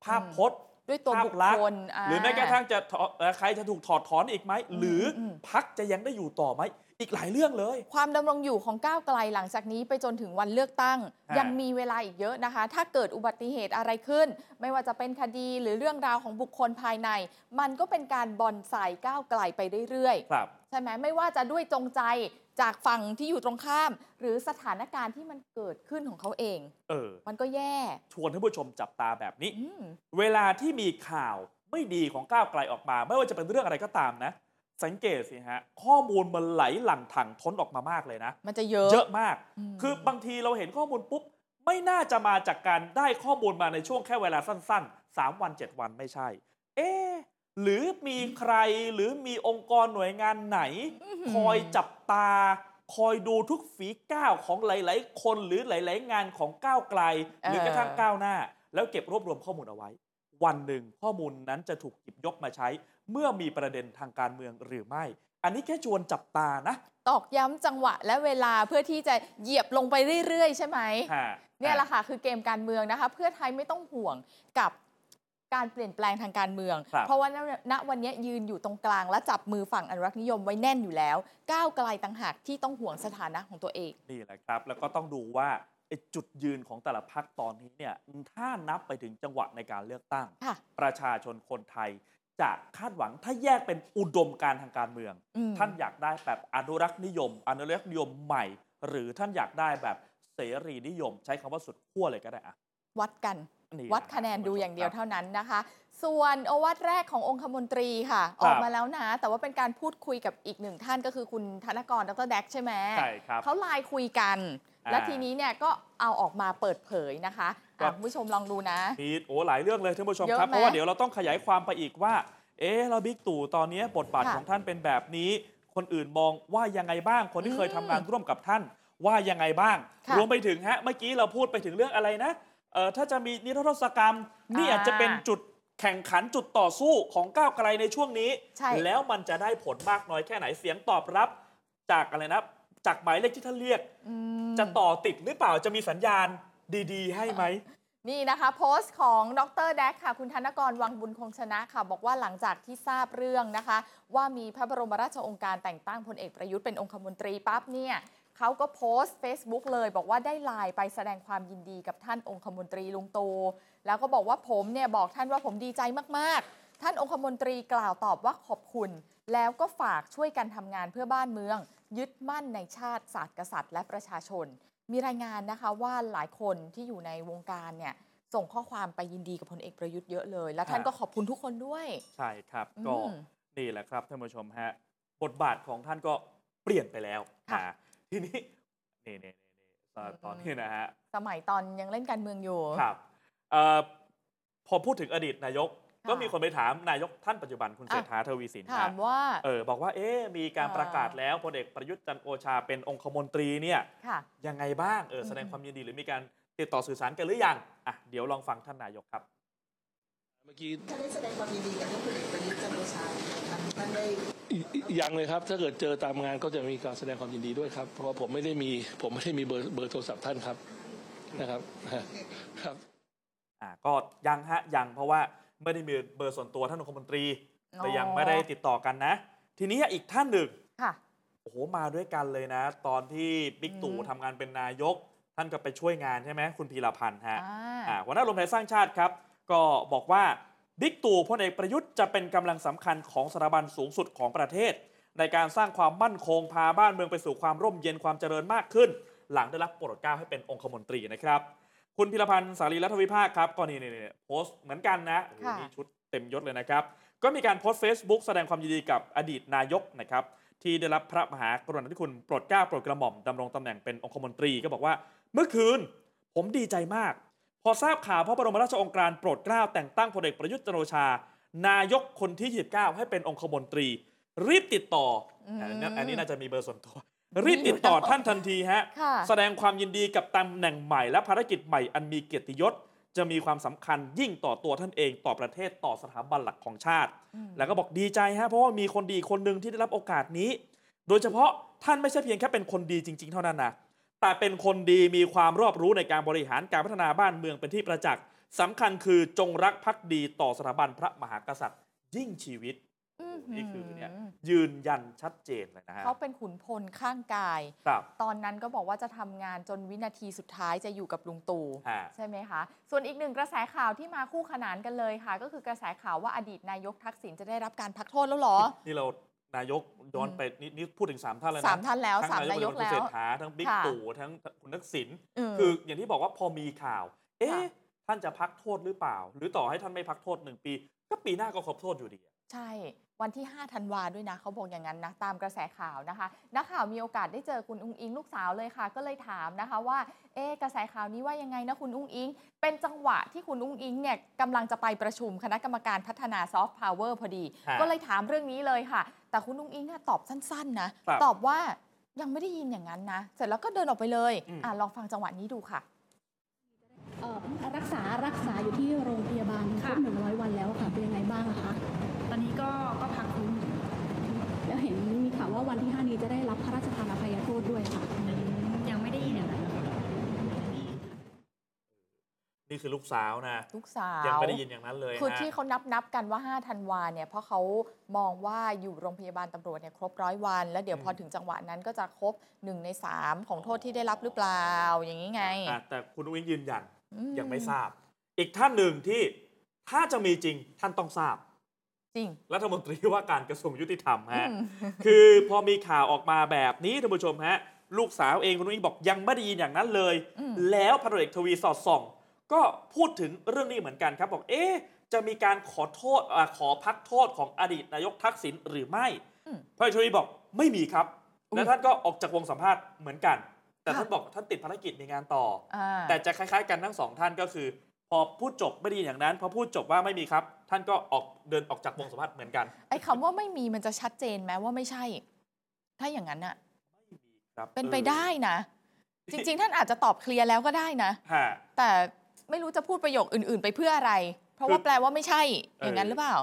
[SPEAKER 1] ภาพพจน์
[SPEAKER 2] ด้วยตัว
[SPEAKER 1] ภาพ
[SPEAKER 2] บุค
[SPEAKER 1] ลักษ
[SPEAKER 2] ค
[SPEAKER 1] ณ์
[SPEAKER 2] ลา
[SPEAKER 1] หรือแม้กระทั่งจะถอเอ่อใครจะถูกถอดถอนอีกไหม หรืออ
[SPEAKER 2] ม
[SPEAKER 1] พักจะยังได้อยู่ต่อไหม อีกหลายเรื่องเลย
[SPEAKER 2] ความดำรงอยู่ของก้าวไกลหลังจากนี้ไปจนถึงวันเลือกตั้ง
[SPEAKER 1] ฮะ
[SPEAKER 2] ยังมีเวลาอีกเยอะนะคะ ถ้าเกิดอุบัติเหตุอะไรขึ้น ไม่ว่าจะเป็นคดีหรือเรื่องราวของบุคคลภายใน มันก็เป็นการบอนใส่ก้าวไกลไปเรื่อยๆ
[SPEAKER 1] ครับ
[SPEAKER 2] ใช่ไหมไม่ว่าจะด้วยจงใจจากฝั่งที่อยู่ตรงข้าม หรือสถานการณ์ที่มันเกิดขึ้นของเขาเอง
[SPEAKER 1] เออ
[SPEAKER 2] มันก็แย่
[SPEAKER 1] ชวนท่านผู้ชมจับตาแบบนี้
[SPEAKER 2] อืม
[SPEAKER 1] เวลาที่มีข่าวไม่ดีของก้าวไกลออกมา ไม่ว่าจะเป็นเรื่องอะไรก็ตามนะ สังเกตสิฮะ ข้อมูลมันไหลหลั่งถังท้นออกมามากเลยนะ
[SPEAKER 2] มันจะเยอะ
[SPEAKER 1] เยอะมาก
[SPEAKER 2] อืม
[SPEAKER 1] คือบางทีเราเห็นข้อมูลปุ๊บไม่น่าจะมาจากการได้ข้อมูลมาในช่วงแค่เวลาสั้นๆ3วัน 7 วันไม่ใช่ เอ๊ะ หรือมีใครหรือมีองค์กรหน่วยงานไหน คอยจับตา คอยดูทุกฝีก้าวของหลาย ๆ คนหรือหลาย ๆ งานของก้าวไกล หรือกระทั่งก้าวหน้า แล้วเก็บรวบรวมข้อมูลเอาไว้ วันหนึ่งข้อมูลนั้นจะถูกหยิบยกมาใช้ เมื่อมีประเด็นทางการเมืองหรือไม่ อันนี้แค่ชวนจับตานะ
[SPEAKER 2] ตอกย้ำจังหวะและเวลาเพื่อที่จะเหยียบลงไปเรื่อย ๆ ใช่ไหม
[SPEAKER 1] ฮะ
[SPEAKER 2] เนี่ยแหละค่ะคือเกมการเมืองนะคะ เพื่อไทยไม่ต้องห่วงกับ การเปลี่ยนแปลงทางการเมือง
[SPEAKER 1] ครับ
[SPEAKER 2] เพราะว่าณณวันนี้ยืนอยู่ตรงกลางและจับมือฝั่งอนุรักษ์นิยมไว้แน่นอยู่แล้ว ก้าวไกลต่างหากที่ต้องห่วงสถานะของตัวเอง
[SPEAKER 1] นี่แหละครับ แล้วก็ต้องดูว่าไอ้จุดยืนของแต่ละพักตอนนี้เนี่ยถ้านับไปถึงจังหวะในการเลือกตั้ง
[SPEAKER 2] ค่ะ
[SPEAKER 1] ประชาชนคนไทยจะคาดหวังถ้าแยกเป็นอุดมการณ์ทางการเมือง
[SPEAKER 2] อืม
[SPEAKER 1] ท่านอยากได้แบบอนุรักษ์นิยม อนุรักษ์นิยมใหม่ หรือท่านอยากได้แบบเสรีนิยม ใช้คำว่าสุดขั้วเลยก็ได้อะ
[SPEAKER 2] วัดกัน
[SPEAKER 1] นี่
[SPEAKER 2] วัดคะแนน
[SPEAKER 1] รับ
[SPEAKER 2] ดูอย่างเดียว
[SPEAKER 1] ครับ
[SPEAKER 2] เท่านั้นนะคะ ส่วนโอวาทแรกขององคมนตรีค่ะ
[SPEAKER 1] ครับ
[SPEAKER 2] ออกมาแล้วนะ แต่ว่าเป็นการพูดคุยกับอีกหนึ่งท่านก็คือคุณธนกรดรแดกใช่ไหม
[SPEAKER 1] ใช่ครับ
[SPEAKER 2] เขาไลน์คุยกัน
[SPEAKER 1] อ่า
[SPEAKER 2] และทีนี้เนี่ยก็เอาออกมาเปิดเผยนะคะ
[SPEAKER 1] ครั
[SPEAKER 2] อะ
[SPEAKER 1] บ
[SPEAKER 2] คุณผู้ชมลองดูนะ
[SPEAKER 1] มีโอ้หลายเรื่องเลยท่านผู้ชม
[SPEAKER 2] เยอะ
[SPEAKER 1] ครับ
[SPEAKER 2] ไหม
[SPEAKER 1] เพราะว่าเดี๋ยวเราต้องขยายความไปอีกว่า เอ๊ะแล้วบิ๊กตู่ตอนนี้บทบาท
[SPEAKER 2] ค่ะ
[SPEAKER 1] ของท่านเป็นแบบนี้ คนอื่นมองว่ายังไงบ้าง คนที่เคย
[SPEAKER 2] อืม
[SPEAKER 1] ทำงานร่วมกับท่านว่ายังไงบ้าง
[SPEAKER 2] ค่ะ
[SPEAKER 1] รวมไปถึงฮะเมื่อกี้เราพูดไปถึงเรื่องอะไรนะ เอ่อถ้าจะมีนิรโทษกรรม นี่อาจจะเป็นจุดแข่งขันจุดต่อสู้ของก้าวไกลในช่วงนี้
[SPEAKER 2] ใช่
[SPEAKER 1] แล้วมันจะได้ผลมากน้อยแค่ไหนเสียงตอบรับ จากอะไรนะ จากหมายเลขที่ท่านเรียก
[SPEAKER 2] อืม
[SPEAKER 1] จะต่อติดหรือเปล่าจะมีสัญญาณดี ๆ ให้ไหม
[SPEAKER 2] นี่นะคะโพสต์ของดรแดกค่ะ คุณธนกรวังบุญคงชนะค่ะ บอกว่าหลังจากที่ทราบเรื่องนะคะ ว่ามีพระบรมราชโองการแต่งตั้งพลเอกประยุทธ์เป็นองคมนตรีปั๊บเนี่ย เขาก็โพสต์ Facebook เลย บอกว่าได้ไลน์ไปแสดงความยินดีกับท่านองคมนตรีลุงตู่แล้วก็บอกว่าผมเนี่ยบอกท่านว่าผมดีใจมากๆ ท่านองคมนตรีกล่าวตอบว่าขอบคุณ แล้วก็ฝากช่วยกันทำงานเพื่อบ้านเมือง ยึดมั่นในชาติศาสตร์กษัตริย์ และประชาชน มีรายงานนะคะว่าหลายคนที่อยู่ในวงการเนี่ยส่งข้อความไปยินดีกับพลเอกประยุทธ์เยอะเลย และท่าน
[SPEAKER 1] ฮะ
[SPEAKER 2] ก็ขอบคุณทุกคนด้วย
[SPEAKER 1] ใช่ครับ
[SPEAKER 2] อืม
[SPEAKER 1] ก็นี่แหละครับท่านผู้ชมฮะบทบาทของท่านก็เปลี่ยนไปแล้ว
[SPEAKER 2] ค่ะ
[SPEAKER 1] อ่า ทีนี้นี่นี่นี่นี่ตอน
[SPEAKER 2] อืม
[SPEAKER 1] ตอนนี้นะฮะ
[SPEAKER 2] สมัยตอนยังเล่นการเมืองอยู่
[SPEAKER 1] ครับเอ่อพอพูดถึงอดีตนายก
[SPEAKER 2] ค่ะ
[SPEAKER 1] ก็มีคนไปถามนายกท่านปัจจุบันคุณเศรษฐาทวีสิน
[SPEAKER 2] ถาม
[SPEAKER 1] ฮะ
[SPEAKER 2] ว่า
[SPEAKER 1] เออบอกว่าเอ๊ะมีการ
[SPEAKER 2] อ่า
[SPEAKER 1] ประกาศแล้วพลเอกประยุทธ์จันทร์โอชาเป็นองคมนตรีเนี่ย
[SPEAKER 2] ค่ะ
[SPEAKER 1] ยังไงบ้างเออแสดง
[SPEAKER 2] อืม
[SPEAKER 1] ความยินดีหรือมีการติดต่อสื่อสารกันหรือยังอะเดี๋ยวลองฟังท่านนายกครับ
[SPEAKER 3] เมื่อกี้
[SPEAKER 4] ท่านได้แสดงความยินดีกับท่านพลเอกประยุทธ์จันทร์โอชาครับท่านได้
[SPEAKER 3] อิอิยังเลยครับ ถ้าเกิดเจอตามงานก็จะมีการแสดงความยินดีด้วยครับ เพราะว่าผมไม่ได้มีผมไม่ได้มีเบอร์เบอร์โทรศัพท์ท่านครับนะครับครับ
[SPEAKER 1] อ่าก็ยังฮะยังเพราะว่าไม่ได้มีเบอร์ส่วนตัวท่านองคมนตรี
[SPEAKER 2] อ๋อ
[SPEAKER 1] แต่ยังไม่ได้ติดต่อกันนะ ทีนี้อีกท่านหนึ่ง
[SPEAKER 2] ค่ะ
[SPEAKER 1] โอ้โหมาด้วยกันเลยนะ ตอนที่บิ๊กตู่
[SPEAKER 2] อืม
[SPEAKER 1] ทำงานเป็นนายก ท่านก็ไปช่วยงานใช่ไหมคุณพีระพันธุ์ฮะ
[SPEAKER 2] อ่า
[SPEAKER 1] อ่าหัวหน้ารวมไทยสร้างชาติครับ ก็บอกว่าบิ๊กตู่พลเอกประยุทธ์จะเป็นกำลังสำคัญของสถาบันสูงสุดของประเทศ ในการสร้างความมั่นคงพาบ้านเมืองไปสู่ความร่มเย็นความเจริญมากขึ้น หลังได้รับโปรดเกล้าให้เป็นองคมนตรีนะครับ คุณพีระพันธุ์สาลีรัฐวิภาคครับก็นี่นี่โพสต์เหมือนกันนะโอ้โห
[SPEAKER 2] ค่ะ
[SPEAKER 1] นี่ชุดเต็มยศเลยนะครับ ก็มีการโพสต์ Facebook แสดงความยินดีกับอดีตนายกนะครับที่ได้รับพระมหากรุณาธิคุณโปรดเกล้าโปรดกระหม่อมดำรงตำแหน่งเป็นองคมนตรีก็บอกว่า เมื่อคืน ผมดีใจมาก พอทราบข่าวพระบรมราชโองการโปรดเกล้าแต่งตั้งพลเอกประยุทธ์จันทร์โอชา นายกคนที่ 29 ให้เป็นองคมนตรี รีบติดต่ออ
[SPEAKER 2] ม
[SPEAKER 1] อันนี้อันนี้น่าจะมีเบอร์ส่วนตัว รีบติดต่อท่านทันทีฮะ
[SPEAKER 2] ค่ะ
[SPEAKER 1] แสดงความยินดีกับตำแหน่งใหม่และภารกิจใหม่อันมีเกียรติยศ จะมีความสำคัญยิ่งต่อตัวท่านเองต่อประเทศต่อสถาบันหลักของชาติ
[SPEAKER 2] อืม
[SPEAKER 1] แล้วก็บอกดีใจฮะเพราะว่ามีคนดีคนหนึ่งที่ได้รับโอกาสนี้ โดยเฉพาะท่านไม่ใช่เพียงแค่เป็นคนดีจริง ๆ เท่านั้นนะ แต่เป็นคนดีมีความรอบรู้ในการบริหารการพัฒนาบ้านเมืองเป็นที่ประจักษ์สำคัญคือจงรักภักดีต่อสถาบันพระมหากษัตริย์ ยิ่งชีวิต
[SPEAKER 2] อื้อหือ
[SPEAKER 1] นี่คือเนี่ยยืนยันชัดเจนเลยนะฮะ
[SPEAKER 2] เขาเป็นขุนพลข้างกาย
[SPEAKER 1] ครับ
[SPEAKER 2] ตอนนั้นก็บอกว่าจะทำงานจนวินาทีสุดท้ายจะอยู่กับลุงตู่
[SPEAKER 1] ฮะ
[SPEAKER 2] ใช่ไหมคะ ส่วนอีกหนึ่งกระแสข่าวที่มาคู่ขนานกันเลยค่ะ ก็คือกระแสข่าวว่าอดีตนายกทักษิณจะได้รับการพักโทษแล้วเหรอ
[SPEAKER 1] นี่เรา นายกย้อนไปนี่นี่พูดถึง 3 ท่านแล้วนะ
[SPEAKER 2] สามท่านแล้ว
[SPEAKER 1] ทั้ง
[SPEAKER 2] สามนายก
[SPEAKER 1] คุณ
[SPEAKER 2] แล้
[SPEAKER 1] เศร
[SPEAKER 2] ว
[SPEAKER 1] ษฐาทั้งบิ๊ก
[SPEAKER 2] ค่ะ
[SPEAKER 1] ตู่ทั้งคุณทักษิณ
[SPEAKER 2] เออ
[SPEAKER 1] คืออย่างที่บอกว่าพอมีข่าว เอ๊ะ
[SPEAKER 2] ค่ะ
[SPEAKER 1] ท่านจะพักโทษหรือเปล่า หรือต่อให้ท่านไม่พักโทษหนึ่งปี ก็ปีหน้าก็ครบโทษอยู่ดี
[SPEAKER 2] ใช่ วันที่ 5 ธันวาด้วยนะ เขาบอกอย่างนั้นนะ ตามกระแสข่าวนะคะ นักข่าวมีโอกาสได้เจอคุณอุ้งอิงลูกสาวเลยค่ะ ก็เลยถามนะคะว่า เอ๊ะกระแสข่าวนี้ว่ายังไงนะคุณอุ้งอิง เป็นจังหวะที่คุณอุ้งอิงเนี่ยกำลังจะไปประชุมคณะกรรมการพัฒนาซอฟต์พาวเวอร์พอดี
[SPEAKER 1] ฮะ
[SPEAKER 2] ก็เลยถามเรื่องนี้เลยค่ะ แต่คุณอุ้งอิงเนี่ยตอบสั้นๆ นะ ครับตอบว่ายังไม่ได้ยินอย่างนั้นนะ เสร็จแล้วก็เดินออกไปเลย
[SPEAKER 1] อืม
[SPEAKER 2] อะลองฟังจังหวะนี้ดูค่ะ
[SPEAKER 5] เอ่อรักษารักษาอยู่ที่โรงพยาบาลคร
[SPEAKER 6] ค่ะ
[SPEAKER 5] บหนึ่งร้อยวันแล้วค่ะ เป็นยังไงบ้างอะคะ
[SPEAKER 6] ตอนนี้ก็ก็พักฟื้นอยู่
[SPEAKER 5] แล้วเห็นมีข่าวว่าวันที่ 5 นี้จะได้รับพระราชทานอภัยโทษด้วยค่ะ
[SPEAKER 6] ยังไม่ได้ยินอย่างนั้น
[SPEAKER 1] นี่คือลูกสาวนะ
[SPEAKER 2] ลูกสาว
[SPEAKER 1] ยังไม่ได้ยินอย่างนั้นเลย
[SPEAKER 2] คือ
[SPEAKER 1] ฮะ
[SPEAKER 2] ที่เขานับนับกันว่า 5 ธันวาเนี่ยเพราะเขามองว่าอยู่โรงพยาบาลตำรวจเนี่ยครบร้อยวัน แล้วเดี๋ยวพอถึงจังหวะนั้นก็จะครบ1ใน3 ของโทษที่ได้รับหรือเปล่าอย่างนี้ไง
[SPEAKER 1] อะแต่คุณอุ้งอิงยืนยัน
[SPEAKER 2] อืม
[SPEAKER 1] ยังไม่ทราบ อีกท่านหนึ่งที่ถ้าจะมีจริงท่านต้องทราบ
[SPEAKER 2] จริง
[SPEAKER 1] รัฐมนตรีว่าการกระทรวงยุติธรรมฮะ
[SPEAKER 2] อืม
[SPEAKER 1] คือพอมีข่าวออกมาแบบนี้ท่านผู้ชมฮะลูกสาวเองคุณนุ้งอิงบอกยังไม่ได้ยินอย่างนั้นเลย
[SPEAKER 2] อืม
[SPEAKER 1] แล้วพันตำรวจเอกทวีสอดส่อง ก็พูดถึงเรื่องนี้เหมือนกันครับ บอกเอ๊ะจะมีการขอโทษอาขอพักโทษของอดีตนายกทักษิณหรือไม่
[SPEAKER 2] อืม
[SPEAKER 1] พันตำรวจเอกทวีบอกไม่มีครับ
[SPEAKER 2] อุ๊ย
[SPEAKER 1] แล้วท่านก็ออกจากวงสัมภาษณ์เหมือนกัน แต่
[SPEAKER 2] ค่ะ
[SPEAKER 1] ท่านบอกท่านติดภารกิจมีงานต่อ
[SPEAKER 2] อ่า
[SPEAKER 1] แต่จะคล้ายๆ กันทั้งสองท่านก็คือ พอพูดจบไม่ได้ยินอย่างนั้นพอพูดจบว่าไม่มีครับ ท่านก็ออกเดินออกจากวงสัมภาษณ์เหมือนกัน
[SPEAKER 2] ไอ้คำว่าไม่มีมันจะชัดเจนไหมว่าไม่ใช่ ถ้าอย่างนั้นอะ
[SPEAKER 1] ไม่มีครับ
[SPEAKER 2] เป็นไป
[SPEAKER 1] ออ
[SPEAKER 2] ได้นะ จริง ๆ ท่านอาจจะตอบเคลียร์แล้วก็ได้นะ
[SPEAKER 1] ฮะ
[SPEAKER 2] แต่ ไม่รู้จะพูดประโยคอื่น ๆ ไปเพื่ออะไร เพราะ
[SPEAKER 1] คือ
[SPEAKER 2] ว่าแปลว่าไม่ใช่อย่างนั้น
[SPEAKER 1] เออ
[SPEAKER 2] หรือเปล่า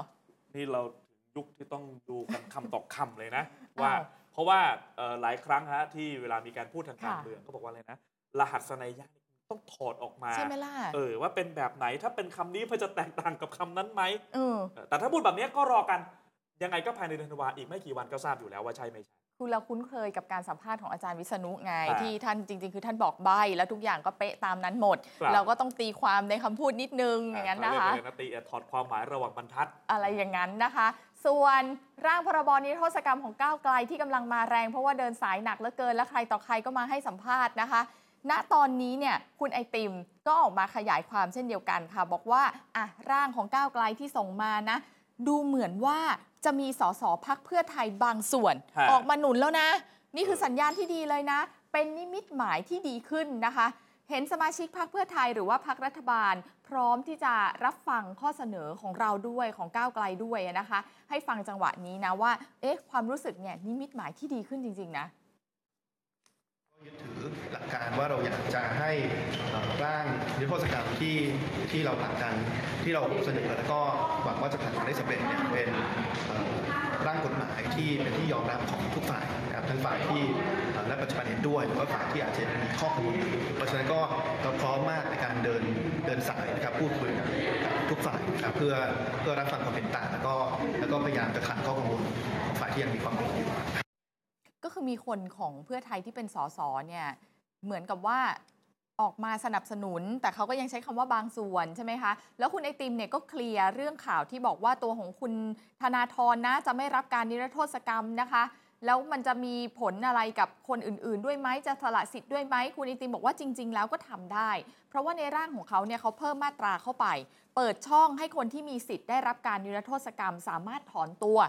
[SPEAKER 1] นี่เราถึงยุคที่ต้องดูกันคำต่อคำเลยนะ ว่า
[SPEAKER 2] อ้าว
[SPEAKER 1] เพราะว่าเอ่อหลายครั้งฮะที่เวลามีการพูดทางการ
[SPEAKER 2] ค่ะ
[SPEAKER 1] เมืองเขาบอกว่าอะไรนะ รหัสนัยยะต้องถอดออกมา
[SPEAKER 2] ใช่ไหมล่ะ
[SPEAKER 1] เออว่าเป็นแบบไหนถ้าเป็นคำนี้มันจะแตกต่างกับคำนั้นไหม
[SPEAKER 2] เออ
[SPEAKER 1] เออแต่ถ้าพูดแบบนี้ก็รอกันยังไงก็ภายในเดือนธันวาอีกไม่กี่วันก็ทราบอยู่แล้วว่าใช่ไม่ใช่
[SPEAKER 2] คือเราคุ้นเคยกับการสัมภาษณ์ของอาจารย์วิษณุไง
[SPEAKER 1] อ่า
[SPEAKER 2] ที่ท่านจริง ๆ คือท่านบอกใบแล้วทุกอย่างก็เป๊ะตามนั้นหมด
[SPEAKER 1] ครับ
[SPEAKER 2] เราก็ต้องตีความในคำพูดนิดนึงอย่างนั้นนะคะ
[SPEAKER 1] เขเรียกอะไรนะตีเอ่อถอดความหมายระหว่างบรรทัด
[SPEAKER 2] อะไรอย่างนั้นนะคะ ส่วนร่างพรบนิรโทษกรรมของก้าวไกลที่กำลังมาแรง เพราะว่าเดินสายหนักเหลือเกิน และใครต่อใครก็มาให้สัมภาษณ์นะคะ ณตอนนี้เนี่ยคุณไอติมก็ออกมาขยายความเช่นเดียวกันค่ะ บอกว่าอะร่างของก้าวไกลที่ส่งมานะ ดูเหมือนว่า จะมีสสพักเพื่อไทยบางส่วน
[SPEAKER 1] ฮะ
[SPEAKER 2] ออกมาหนุนแล้วนะ นี่คือสัญญาณที่ดีเลยนะ เป็นนิมิตหมายที่ดีขึ้นนะคะ เห็นสมาชิกพรรคเพื่อไทยหรือว่าพรรครัฐบาล พร้อมที่จะรับฟังข้อเสนอของเราด้วยของก้าวไกลด้วยนะคะ ให้ฟังจังหวะนี้นะว่า เอ๊ะความรู้สึกเนี่ยนิมิตหมายที่ดีขึ้นจริง ๆ นะ
[SPEAKER 7] ยึดถือหลักการว่าเราอยากจะให้ร่างนิรโทษกรรมที่ที่เราผลักดันที่เราเสนอแล้วก็หวังว่าจะผลักดันได้สำเร็จเนี่ยเป็นร่างกฎหมายที่เป็นที่ยอมรับของทุกฝ่ายนะครับทั้งฝ่ายที่และปัจจุบันเห็นด้วยหรือว่าฝ่ายที่อาจจะมีข้อกังวลเพราะฉะนั้นก็เราพร้อมมากในการเดินเดินสายนะครับพูดคุยกับทุกฝ่ายนะครับเพื่อเพื่อรับฟังความเห็นต่างแล้วก็แล้วก็พยายามจะขัดข้อกังวลของฝ่ายที่ยังมีความกังวลอยู่
[SPEAKER 2] ก็คือมีคนของเพื่อไทยที่เป็นสสเนี่ยเหมือนกับว่าออกมาสนับสนุน แต่เขาก็ยังใช้คำว่าบางส่วนใช่ไหมคะ แล้วคุณไอติมเนี่ยก็เคลียร์เรื่องข่าวที่บอกว่าตัวของคุณธนาธรนะจะไม่รับการนิรโทษกรรมนะคะ แล้วมันจะมีผลอะไรกับคนอื่น ๆ ด้วยไหมจะสละสิทธิ์ด้วยไหมคุณไอติมบอกว่าจริง ๆ แล้วก็ทำได้ เพราะว่าในร่างของเขาเนี่ยเขาเพิ่มมาตราเข้าไป เปิดช่องให้คนที่มีสิทธิ์ได้รับการนิรโทษกรรม สามารถถอนตัว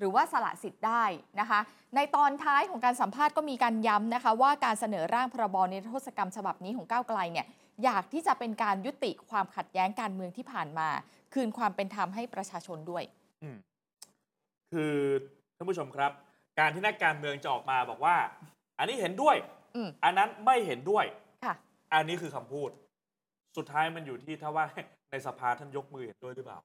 [SPEAKER 2] หรือว่าสละสิทธิ์ได้นะคะ ในตอนท้ายของการสัมภาษณ์ก็มีการย้ำนะคะว่าการเสนอร่างพรบนิรโทษกรรมฉบับนี้ของก้าวไกลเนี่ยอยากที่จะเป็นการยุติความขัดแย้งการเมืองที่ผ่านมา คืนความเป็นธรรมให้ประชาชนด้วย
[SPEAKER 1] อืมคือท่านผู้ชมครับ การที่นักการเมืองจะออกมาบอกว่า อันนี้เห็นด้วย
[SPEAKER 2] อืม
[SPEAKER 1] อันนั้นไม่เห็นด้วย
[SPEAKER 2] ค่ะ
[SPEAKER 1] อันนี้คือคำพูด สุดท้ายมันอยู่ที่ถ้าว่าในสภาท่านยกมือเห็นด้วยหรือเปล่า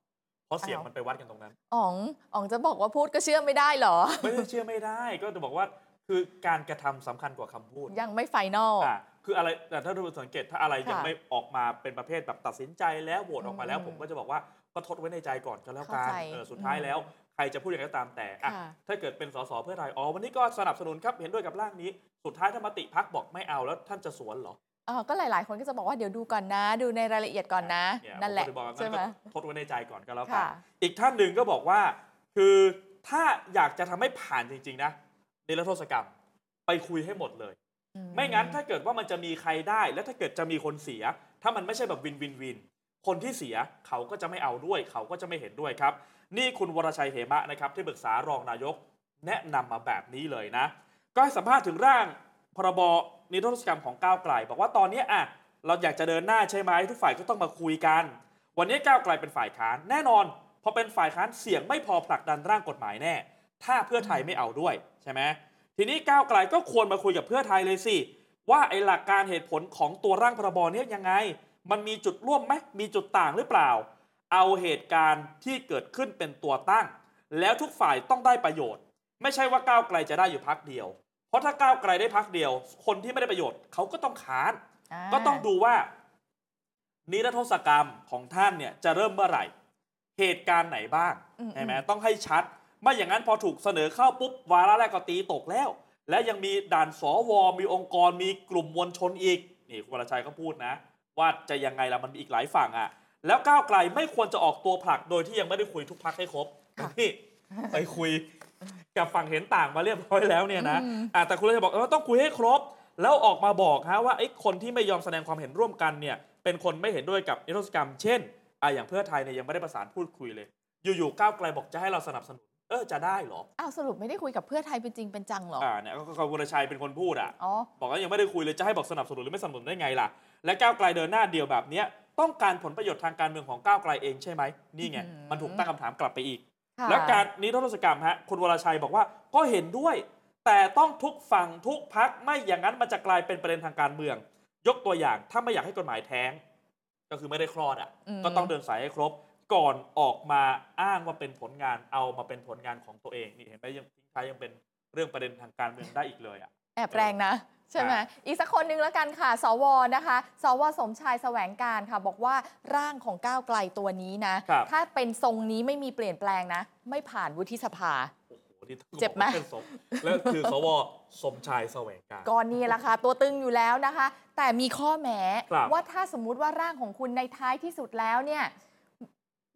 [SPEAKER 1] เพราะเสียง
[SPEAKER 2] อ้าว
[SPEAKER 1] มันไปวัดกันตรงนั้น
[SPEAKER 2] อ๋องอ๋องจะบอกว่าพูดก็เชื่อไม่ได้เหรอ
[SPEAKER 1] ไม่ได้เชื่อไม่ได้ ก็จะบอกว่าคือการกระทำสำคัญกว่าคำพูด
[SPEAKER 2] ยังไม่ไฟนอล
[SPEAKER 1] อะคืออะไรแต่ถ้าดูสังเกตถ้าอะไร
[SPEAKER 2] ค่ะ
[SPEAKER 1] ยังไม่ออกมาเป็นประเภทแบบตัดสินใจแล้วโหวตออกมาแล้ว
[SPEAKER 2] อืม
[SPEAKER 1] ผมก็จะบอกว่าก็ทดไว้ในใจก่อนก็แล้วกัน
[SPEAKER 2] เข้าใจ
[SPEAKER 1] เออสุดท้าย
[SPEAKER 2] อืม
[SPEAKER 1] แล้วใครจะพูดอย่างไรก็ตามแต่อะ
[SPEAKER 2] ค่ะ
[SPEAKER 1] ถ้าเกิดเป็นสสเพื่อไทยอ๋อวันนี้ก็สนับสนุนครับเห็นด้วยกับร่างนี้ สุดท้ายถ้ามติพักบอกไม่เอาแล้วท่านจะสวนเหรอ
[SPEAKER 2] เออก็หลาย ๆ คนก็จะบอกว่าเดี๋ยวดูก่อนนะ ดูในรายละเอียดก่อนนะ
[SPEAKER 1] เย
[SPEAKER 2] นั่นแหละ
[SPEAKER 1] ผมก็เยบอกว่า
[SPEAKER 2] ใช่ไหม
[SPEAKER 1] งั้นก็ทดไว้ในใจก่อนก็แล้วกัน
[SPEAKER 2] ค่ะ
[SPEAKER 1] อีกท่านหนึ่งก็บอกว่า คือถ้าอยากจะทำให้ผ่านจริง ๆ นะนิรโทษกรรมไปคุยให้หมดเลย
[SPEAKER 2] อื
[SPEAKER 1] ไม่งั้นถ้าเกิดว่ามันจะมีใครได้ แล้วถ้าเกิดจะมีคนเสีย ถ้ามันไม่ใช่แบบวินวินวิน คนที่เสียเขาก็จะไม่เอาด้วย เขาก็จะไม่เห็นด้วยครับ นี่คุณวรชัยเหมะนะครับ ที่ปรึกษารองนายกแนะนำมาแบบนี้เลยนะ ก็ให้สัมภาษณ์ถึงร่างพรบ นิรโทษกรรมของก้าวไกล บอกว่าตอนนี้อะเราอยากจะเดินหน้าใช่ไหมทุกฝ่ายก็ต้องมาคุยกัน วันนี้ก้าวไกลเป็นฝ่ายค้านแน่นอนพอเป็นฝ่ายค้านเสียงไม่พอผลักดันร่างกฎหมายแน่ ถ้าเพื่อไทยไม่เอาด้วยใช่ไหมทีนี้ก้าวไกลก็ควรมาคุยกับเพื่อไทยเลยสิว่าไอ้หลักการเหตุผลของตัวร่างพรบเนี้ยังไง มันมีจุดร่วมไหมมีจุดต่างหรือเปล่า เอาเหตุการณ์ที่เกิดขึ้นเป็นตัวตั้ง แล้วทุกฝ่ายต้องได้ประโยชน์ ไม่ใช่ว่าก้าวไกลจะได้อยู่พักเดียว ราะถ้าก้าวไกลได้พักเดียว คนที่ไม่ได้ประโยชน์เขาก็ต้องค้านาก็ต้องดูว่า นิรโทษกรรมของท่านเนี่ยจะเริ่มเมื่อไหร่ เหตุการณ์ไหนบ้าง
[SPEAKER 2] อืม
[SPEAKER 1] ใช่ไหม
[SPEAKER 2] อืม
[SPEAKER 1] ต้องให้ชัด ไม่อย่างนั้นพอถูกเสนอเข้าปุ๊บวาระแรกก็ตีตกแล้ว และยังมีด่านสวมีองค์กรมีกลุ่มมวลชนอีกนี่คุณวรชัยก็พูดนะ ว่าจะยังไงล่ะมันมีอีกหลายฝั่งอะ แล้วก้าวไกลไม่ควรจะออกตัวผลักโดยที่ยังไม่ได้คุยทุกพักให้ครบ
[SPEAKER 2] ค่ะ
[SPEAKER 1] นี่ไปคุย กับฝั่งเห็นต่างมาเรียบร้อยแล้วเนี่ยนะอะแต่คุณวรชัยบอกเออต้องคุยให้ครบ แล้วออกมาบอกฮะว่าไอ้คนที่ไม่ยอมแสดงความเห็นร่วมกันเนี่ยเป็นคนไม่เห็นด้วยกับนิรโทษกรรม เช่นอะอย่างเพื่อไทยเนี่ยยังไม่ได้ประสานพูดคุยเลย อยู่ๆก้าวไกลบอกจะให้เราสนับสนุนเออจะได้เหรอ
[SPEAKER 2] อ้าวสรุปไม่ได้คุยกับเพื่อไทยเป็นจริงเป็นจังเหรอ
[SPEAKER 1] อ่าเนี่ยก็ก็คุณวรชัยเป็นคนพูดอะ
[SPEAKER 2] อ๋อ
[SPEAKER 1] บอกว่ายังไม่ได้คุยเลยจะให้บอกสนับสนุนหรือไม่สนับสนุนได้ไงล่ะ และก้าวไกลเดินหน้าเดียวแบบเนี้ยต้องการผลประโยชน์ทางการเมืองของก้าวไกลเองใช่ไหมนี่ไง
[SPEAKER 2] อืม
[SPEAKER 1] มันถูกตั้งคำถามกลับไปอีก
[SPEAKER 2] ค่ะ
[SPEAKER 1] แล้วการนิรโทษกรรมฮะคุณวรชัยบอกว่าก็เห็นด้วย แต่ต้องทุกฝั่งทุกพักไม่อย่างนั้นมันจะกลายเป็นประเด็นทางการเมือง ยกตัวอย่างถ้าไม่อยากให้กฎหมายแท้ง ก็คือไม่ได้คลอดอะ
[SPEAKER 2] อืม
[SPEAKER 1] ก็ต้องเดินสายให้ครบก่อนออกมาอ้างว่าเป็นผลงานเอามาเป็นผลงานของตัวเองนี่เห็นไหมยังทิ้งท้ายยังเป็นเรื่องประเด็นทางการเมืองได้อีกเลยอะ
[SPEAKER 2] แอบแรงนะ ใช่ไหม
[SPEAKER 1] อะ
[SPEAKER 2] อีกสักคนหนึ่งแล้วกันค่ะ สวนะคะ สวสมชายแสวงการค่ะ บอกว่าร่างของก้าวไกลตัวนี้นะ
[SPEAKER 1] ครับ
[SPEAKER 2] ถ้าเป็นทรงนี้ไม่มีเปลี่ยนแปลงนะ ไม่ผ่านวุฒิสภา
[SPEAKER 1] โอ้โหนี่ต้อง
[SPEAKER 2] เจ็บไหม
[SPEAKER 1] อกว่าเป็นสมแล้วคือสวสมชายแสวงการ
[SPEAKER 2] ก็นี่แหละค่ะ ตัวตึงอยู่แล้วนะคะ แต่มีข้อแม้
[SPEAKER 1] ครับ
[SPEAKER 2] ว่าถ้าสมมุติว่าร่างของคุณในท้ายที่สุดแล้วเนี่ย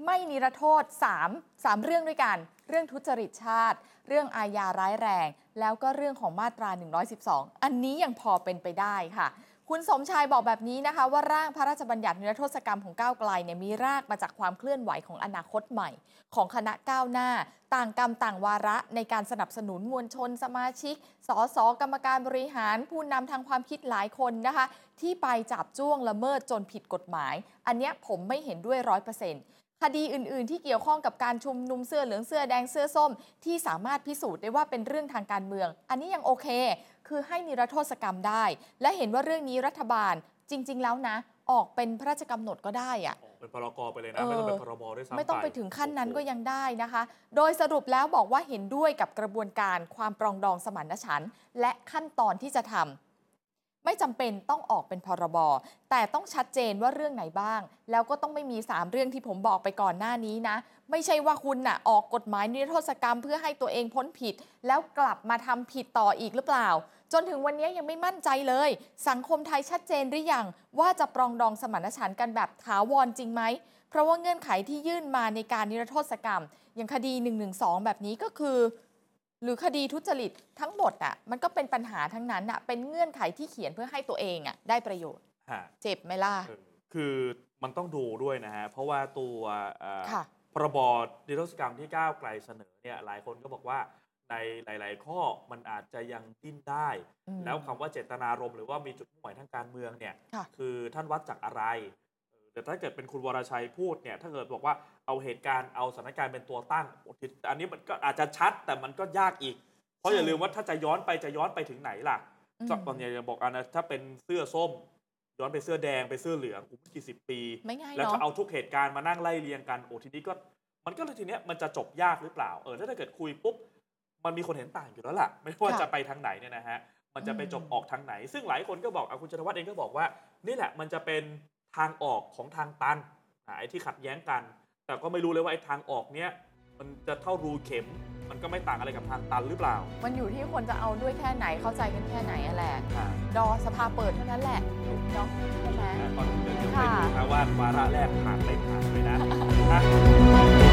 [SPEAKER 2] ไม่นิรโทษ3 3เรื่องด้วยกัน เรื่องทุจริตชาติ เรื่องอาญาร้ายแรง แล้วก็เรื่องของมาตรา 112 อันนี้ยังพอเป็นไปได้ค่ะ คุณสมชายบอกแบบนี้นะคะ ว่าร่างพระราชบัญญัตินิรโทษกรรมของก้าวไกลเนี่ยมีรากมาจากความเคลื่อนไหวของอนาคตใหม่ ของคณะก้าวหน้า ต่างกรรมต่างวาระในการสนับสนุนมวลชน สมาชิก สสกรรมการบริหาร ผู้นำทางความคิดหลายคนนะคะ ที่ไปจับจ้วงละเมิดจนผิดกฎหมาย อันเนี้ยผมไม่เห็นด้วยร้อยเปอร์เซ็นต์ คดีอื่น ๆ ที่เกี่ยวข้องกับการชุมนุมเสื้อเหลืองเสื้อแดงเสื้อส้ม ที่สามารถพิสูจน์ได้ว่าเป็นเรื่องทางการเมือง อันนี้ยังโอเค คือให้นิรโทษกรรมได้ และเห็นว่าเรื่องนี้รัฐบาลจริง ๆ แล้วนะ ออกเป็นพระราชกำหนดก็ได้อะ
[SPEAKER 1] ออกเป็นพรกไปเลยนะไม่ต้องเป็นพรบด้วยซ้ำ
[SPEAKER 2] ไม่ต้องไปถึงขั้นนั้นก็
[SPEAKER 1] โอ้โห
[SPEAKER 2] ยังได้นะคะ โดยสรุปแล้วบอกว่าเห็นด้วยกับกระบวนการความปรองดองสมานฉันท์และขั้นตอนที่จะทำ ไม่จำเป็นต้องออกเป็นพรบแต่ต้องชัดเจนว่าเรื่องไหนบ้าง แล้วก็ต้องไม่มี 3 เรื่องที่ผมบอกไปก่อนหน้านี้นะ ไม่ใช่ว่าคุณน่ะออกกฎหมายนิรโทษกรรมเพื่อให้ตัวเองพ้นผิด แล้วกลับมาทำผิดต่ออีกหรือเปล่า จนถึงวันนี้ยังไม่มั่นใจเลย สังคมไทยชัดเจนหรือยังว่าจะปรองดองสมานฉันท์กันแบบถาวรจริงไหมเพราะว่าเงื่อนไขที่ยื่นมาในการนิรโทษกรรม อย่างคดี 112 แบบนี้ก็คือ หรือคดีทุจริตทั้งหมดอะมันก็เป็นปัญหาทั้งนั้นอะเป็นเงื่อนไขที่เขียนเพื่อให้ตัวเองอะได้ประโยชน์
[SPEAKER 1] ฮะ
[SPEAKER 2] เจ็บไหมล่ะ
[SPEAKER 1] เออคือมันต้องดูด้วยนะฮะ เพราะว่าตัวเอ่อ
[SPEAKER 2] ค่ะ
[SPEAKER 1] พรบนิรโทษกรรมที่ก้าวไกลเสนอเนี่ยหลายคนก็บอกว่าในหลาย ๆ ข้อมันอาจจะยังดิ้นได้
[SPEAKER 2] อืม
[SPEAKER 1] แล้วคำว่าเจตนารมณ์หรือว่ามีจุดมุ่งหมายทางการเมืองเนี่ย
[SPEAKER 2] ค่ะ
[SPEAKER 1] คือท่านวัดจากอะไรเออแต่ถ้าเกิดเป็นคุณวรชัยพูดเนี่ยถ้าเกิดบอกว่า เอาเหตุการณ์เอาสถานการณ์เป็นตัวตั้งโอ้ทีอันนี้มันก็อาจจะชัดแต่มันก็ยากอีก เพราะอย่าลืมว่าถ้าจะย้อนไปจะย้อนไปถึงไหนล่ะ
[SPEAKER 2] อืม
[SPEAKER 1] ตอนนี้จะบอกอันนะถ้าเป็นเสื้อส้ม ย้อนไปเสื้อแดงไปเสื้อเหลืองโอ้โหกี่สิบปี
[SPEAKER 2] ไม่ง่าย
[SPEAKER 1] แล้ว
[SPEAKER 2] เนาะ
[SPEAKER 1] ถ้าเอาทุกเหตุการณ์มานั่งไล่เรียงกันโอ้ทีนี้ก็มันก็เลยทีเนี้ยมันจะจบยากหรือเปล่าเออถ้าเกิดคุยปุ๊บมันมีคนเห็นต่างอยู่แล้วล่ะ ไม่ว่า
[SPEAKER 2] ค่ะ
[SPEAKER 1] จะไปทางไหนเนี่ยนะฮะมันจะไปจบ
[SPEAKER 2] อืม
[SPEAKER 1] ออกทางไหน ซึ่งหลายคนก็บอกอะคุณชนวัฒน์เองก็บอกว่า นี่แหละมันจะเป็นทางออกของทางตันอะไอ้ที่ขัดแย้งกัน แต่ก็ไม่รู้เลยว่าไอ้ทางออกเนี้ยมันจะเท่ารูเข็ม มันก็ไม่ต่างอะไรกับทางตันหรือเปล่า
[SPEAKER 2] มันอยู่ที่คนจะเอาด้วยแค่ไหนเข้าใจกันแค่ไหนอะแหละ
[SPEAKER 1] อ่า
[SPEAKER 2] ดอสภาเปิดเท่านั้นแหละเนาะใช่ไหม
[SPEAKER 1] แต่ก่อนอื่นเดี๋ยวไป
[SPEAKER 2] ค่ะ
[SPEAKER 1] ดูนะว่าวาระแรกผ่านไม่ผ่านเลยนะอะ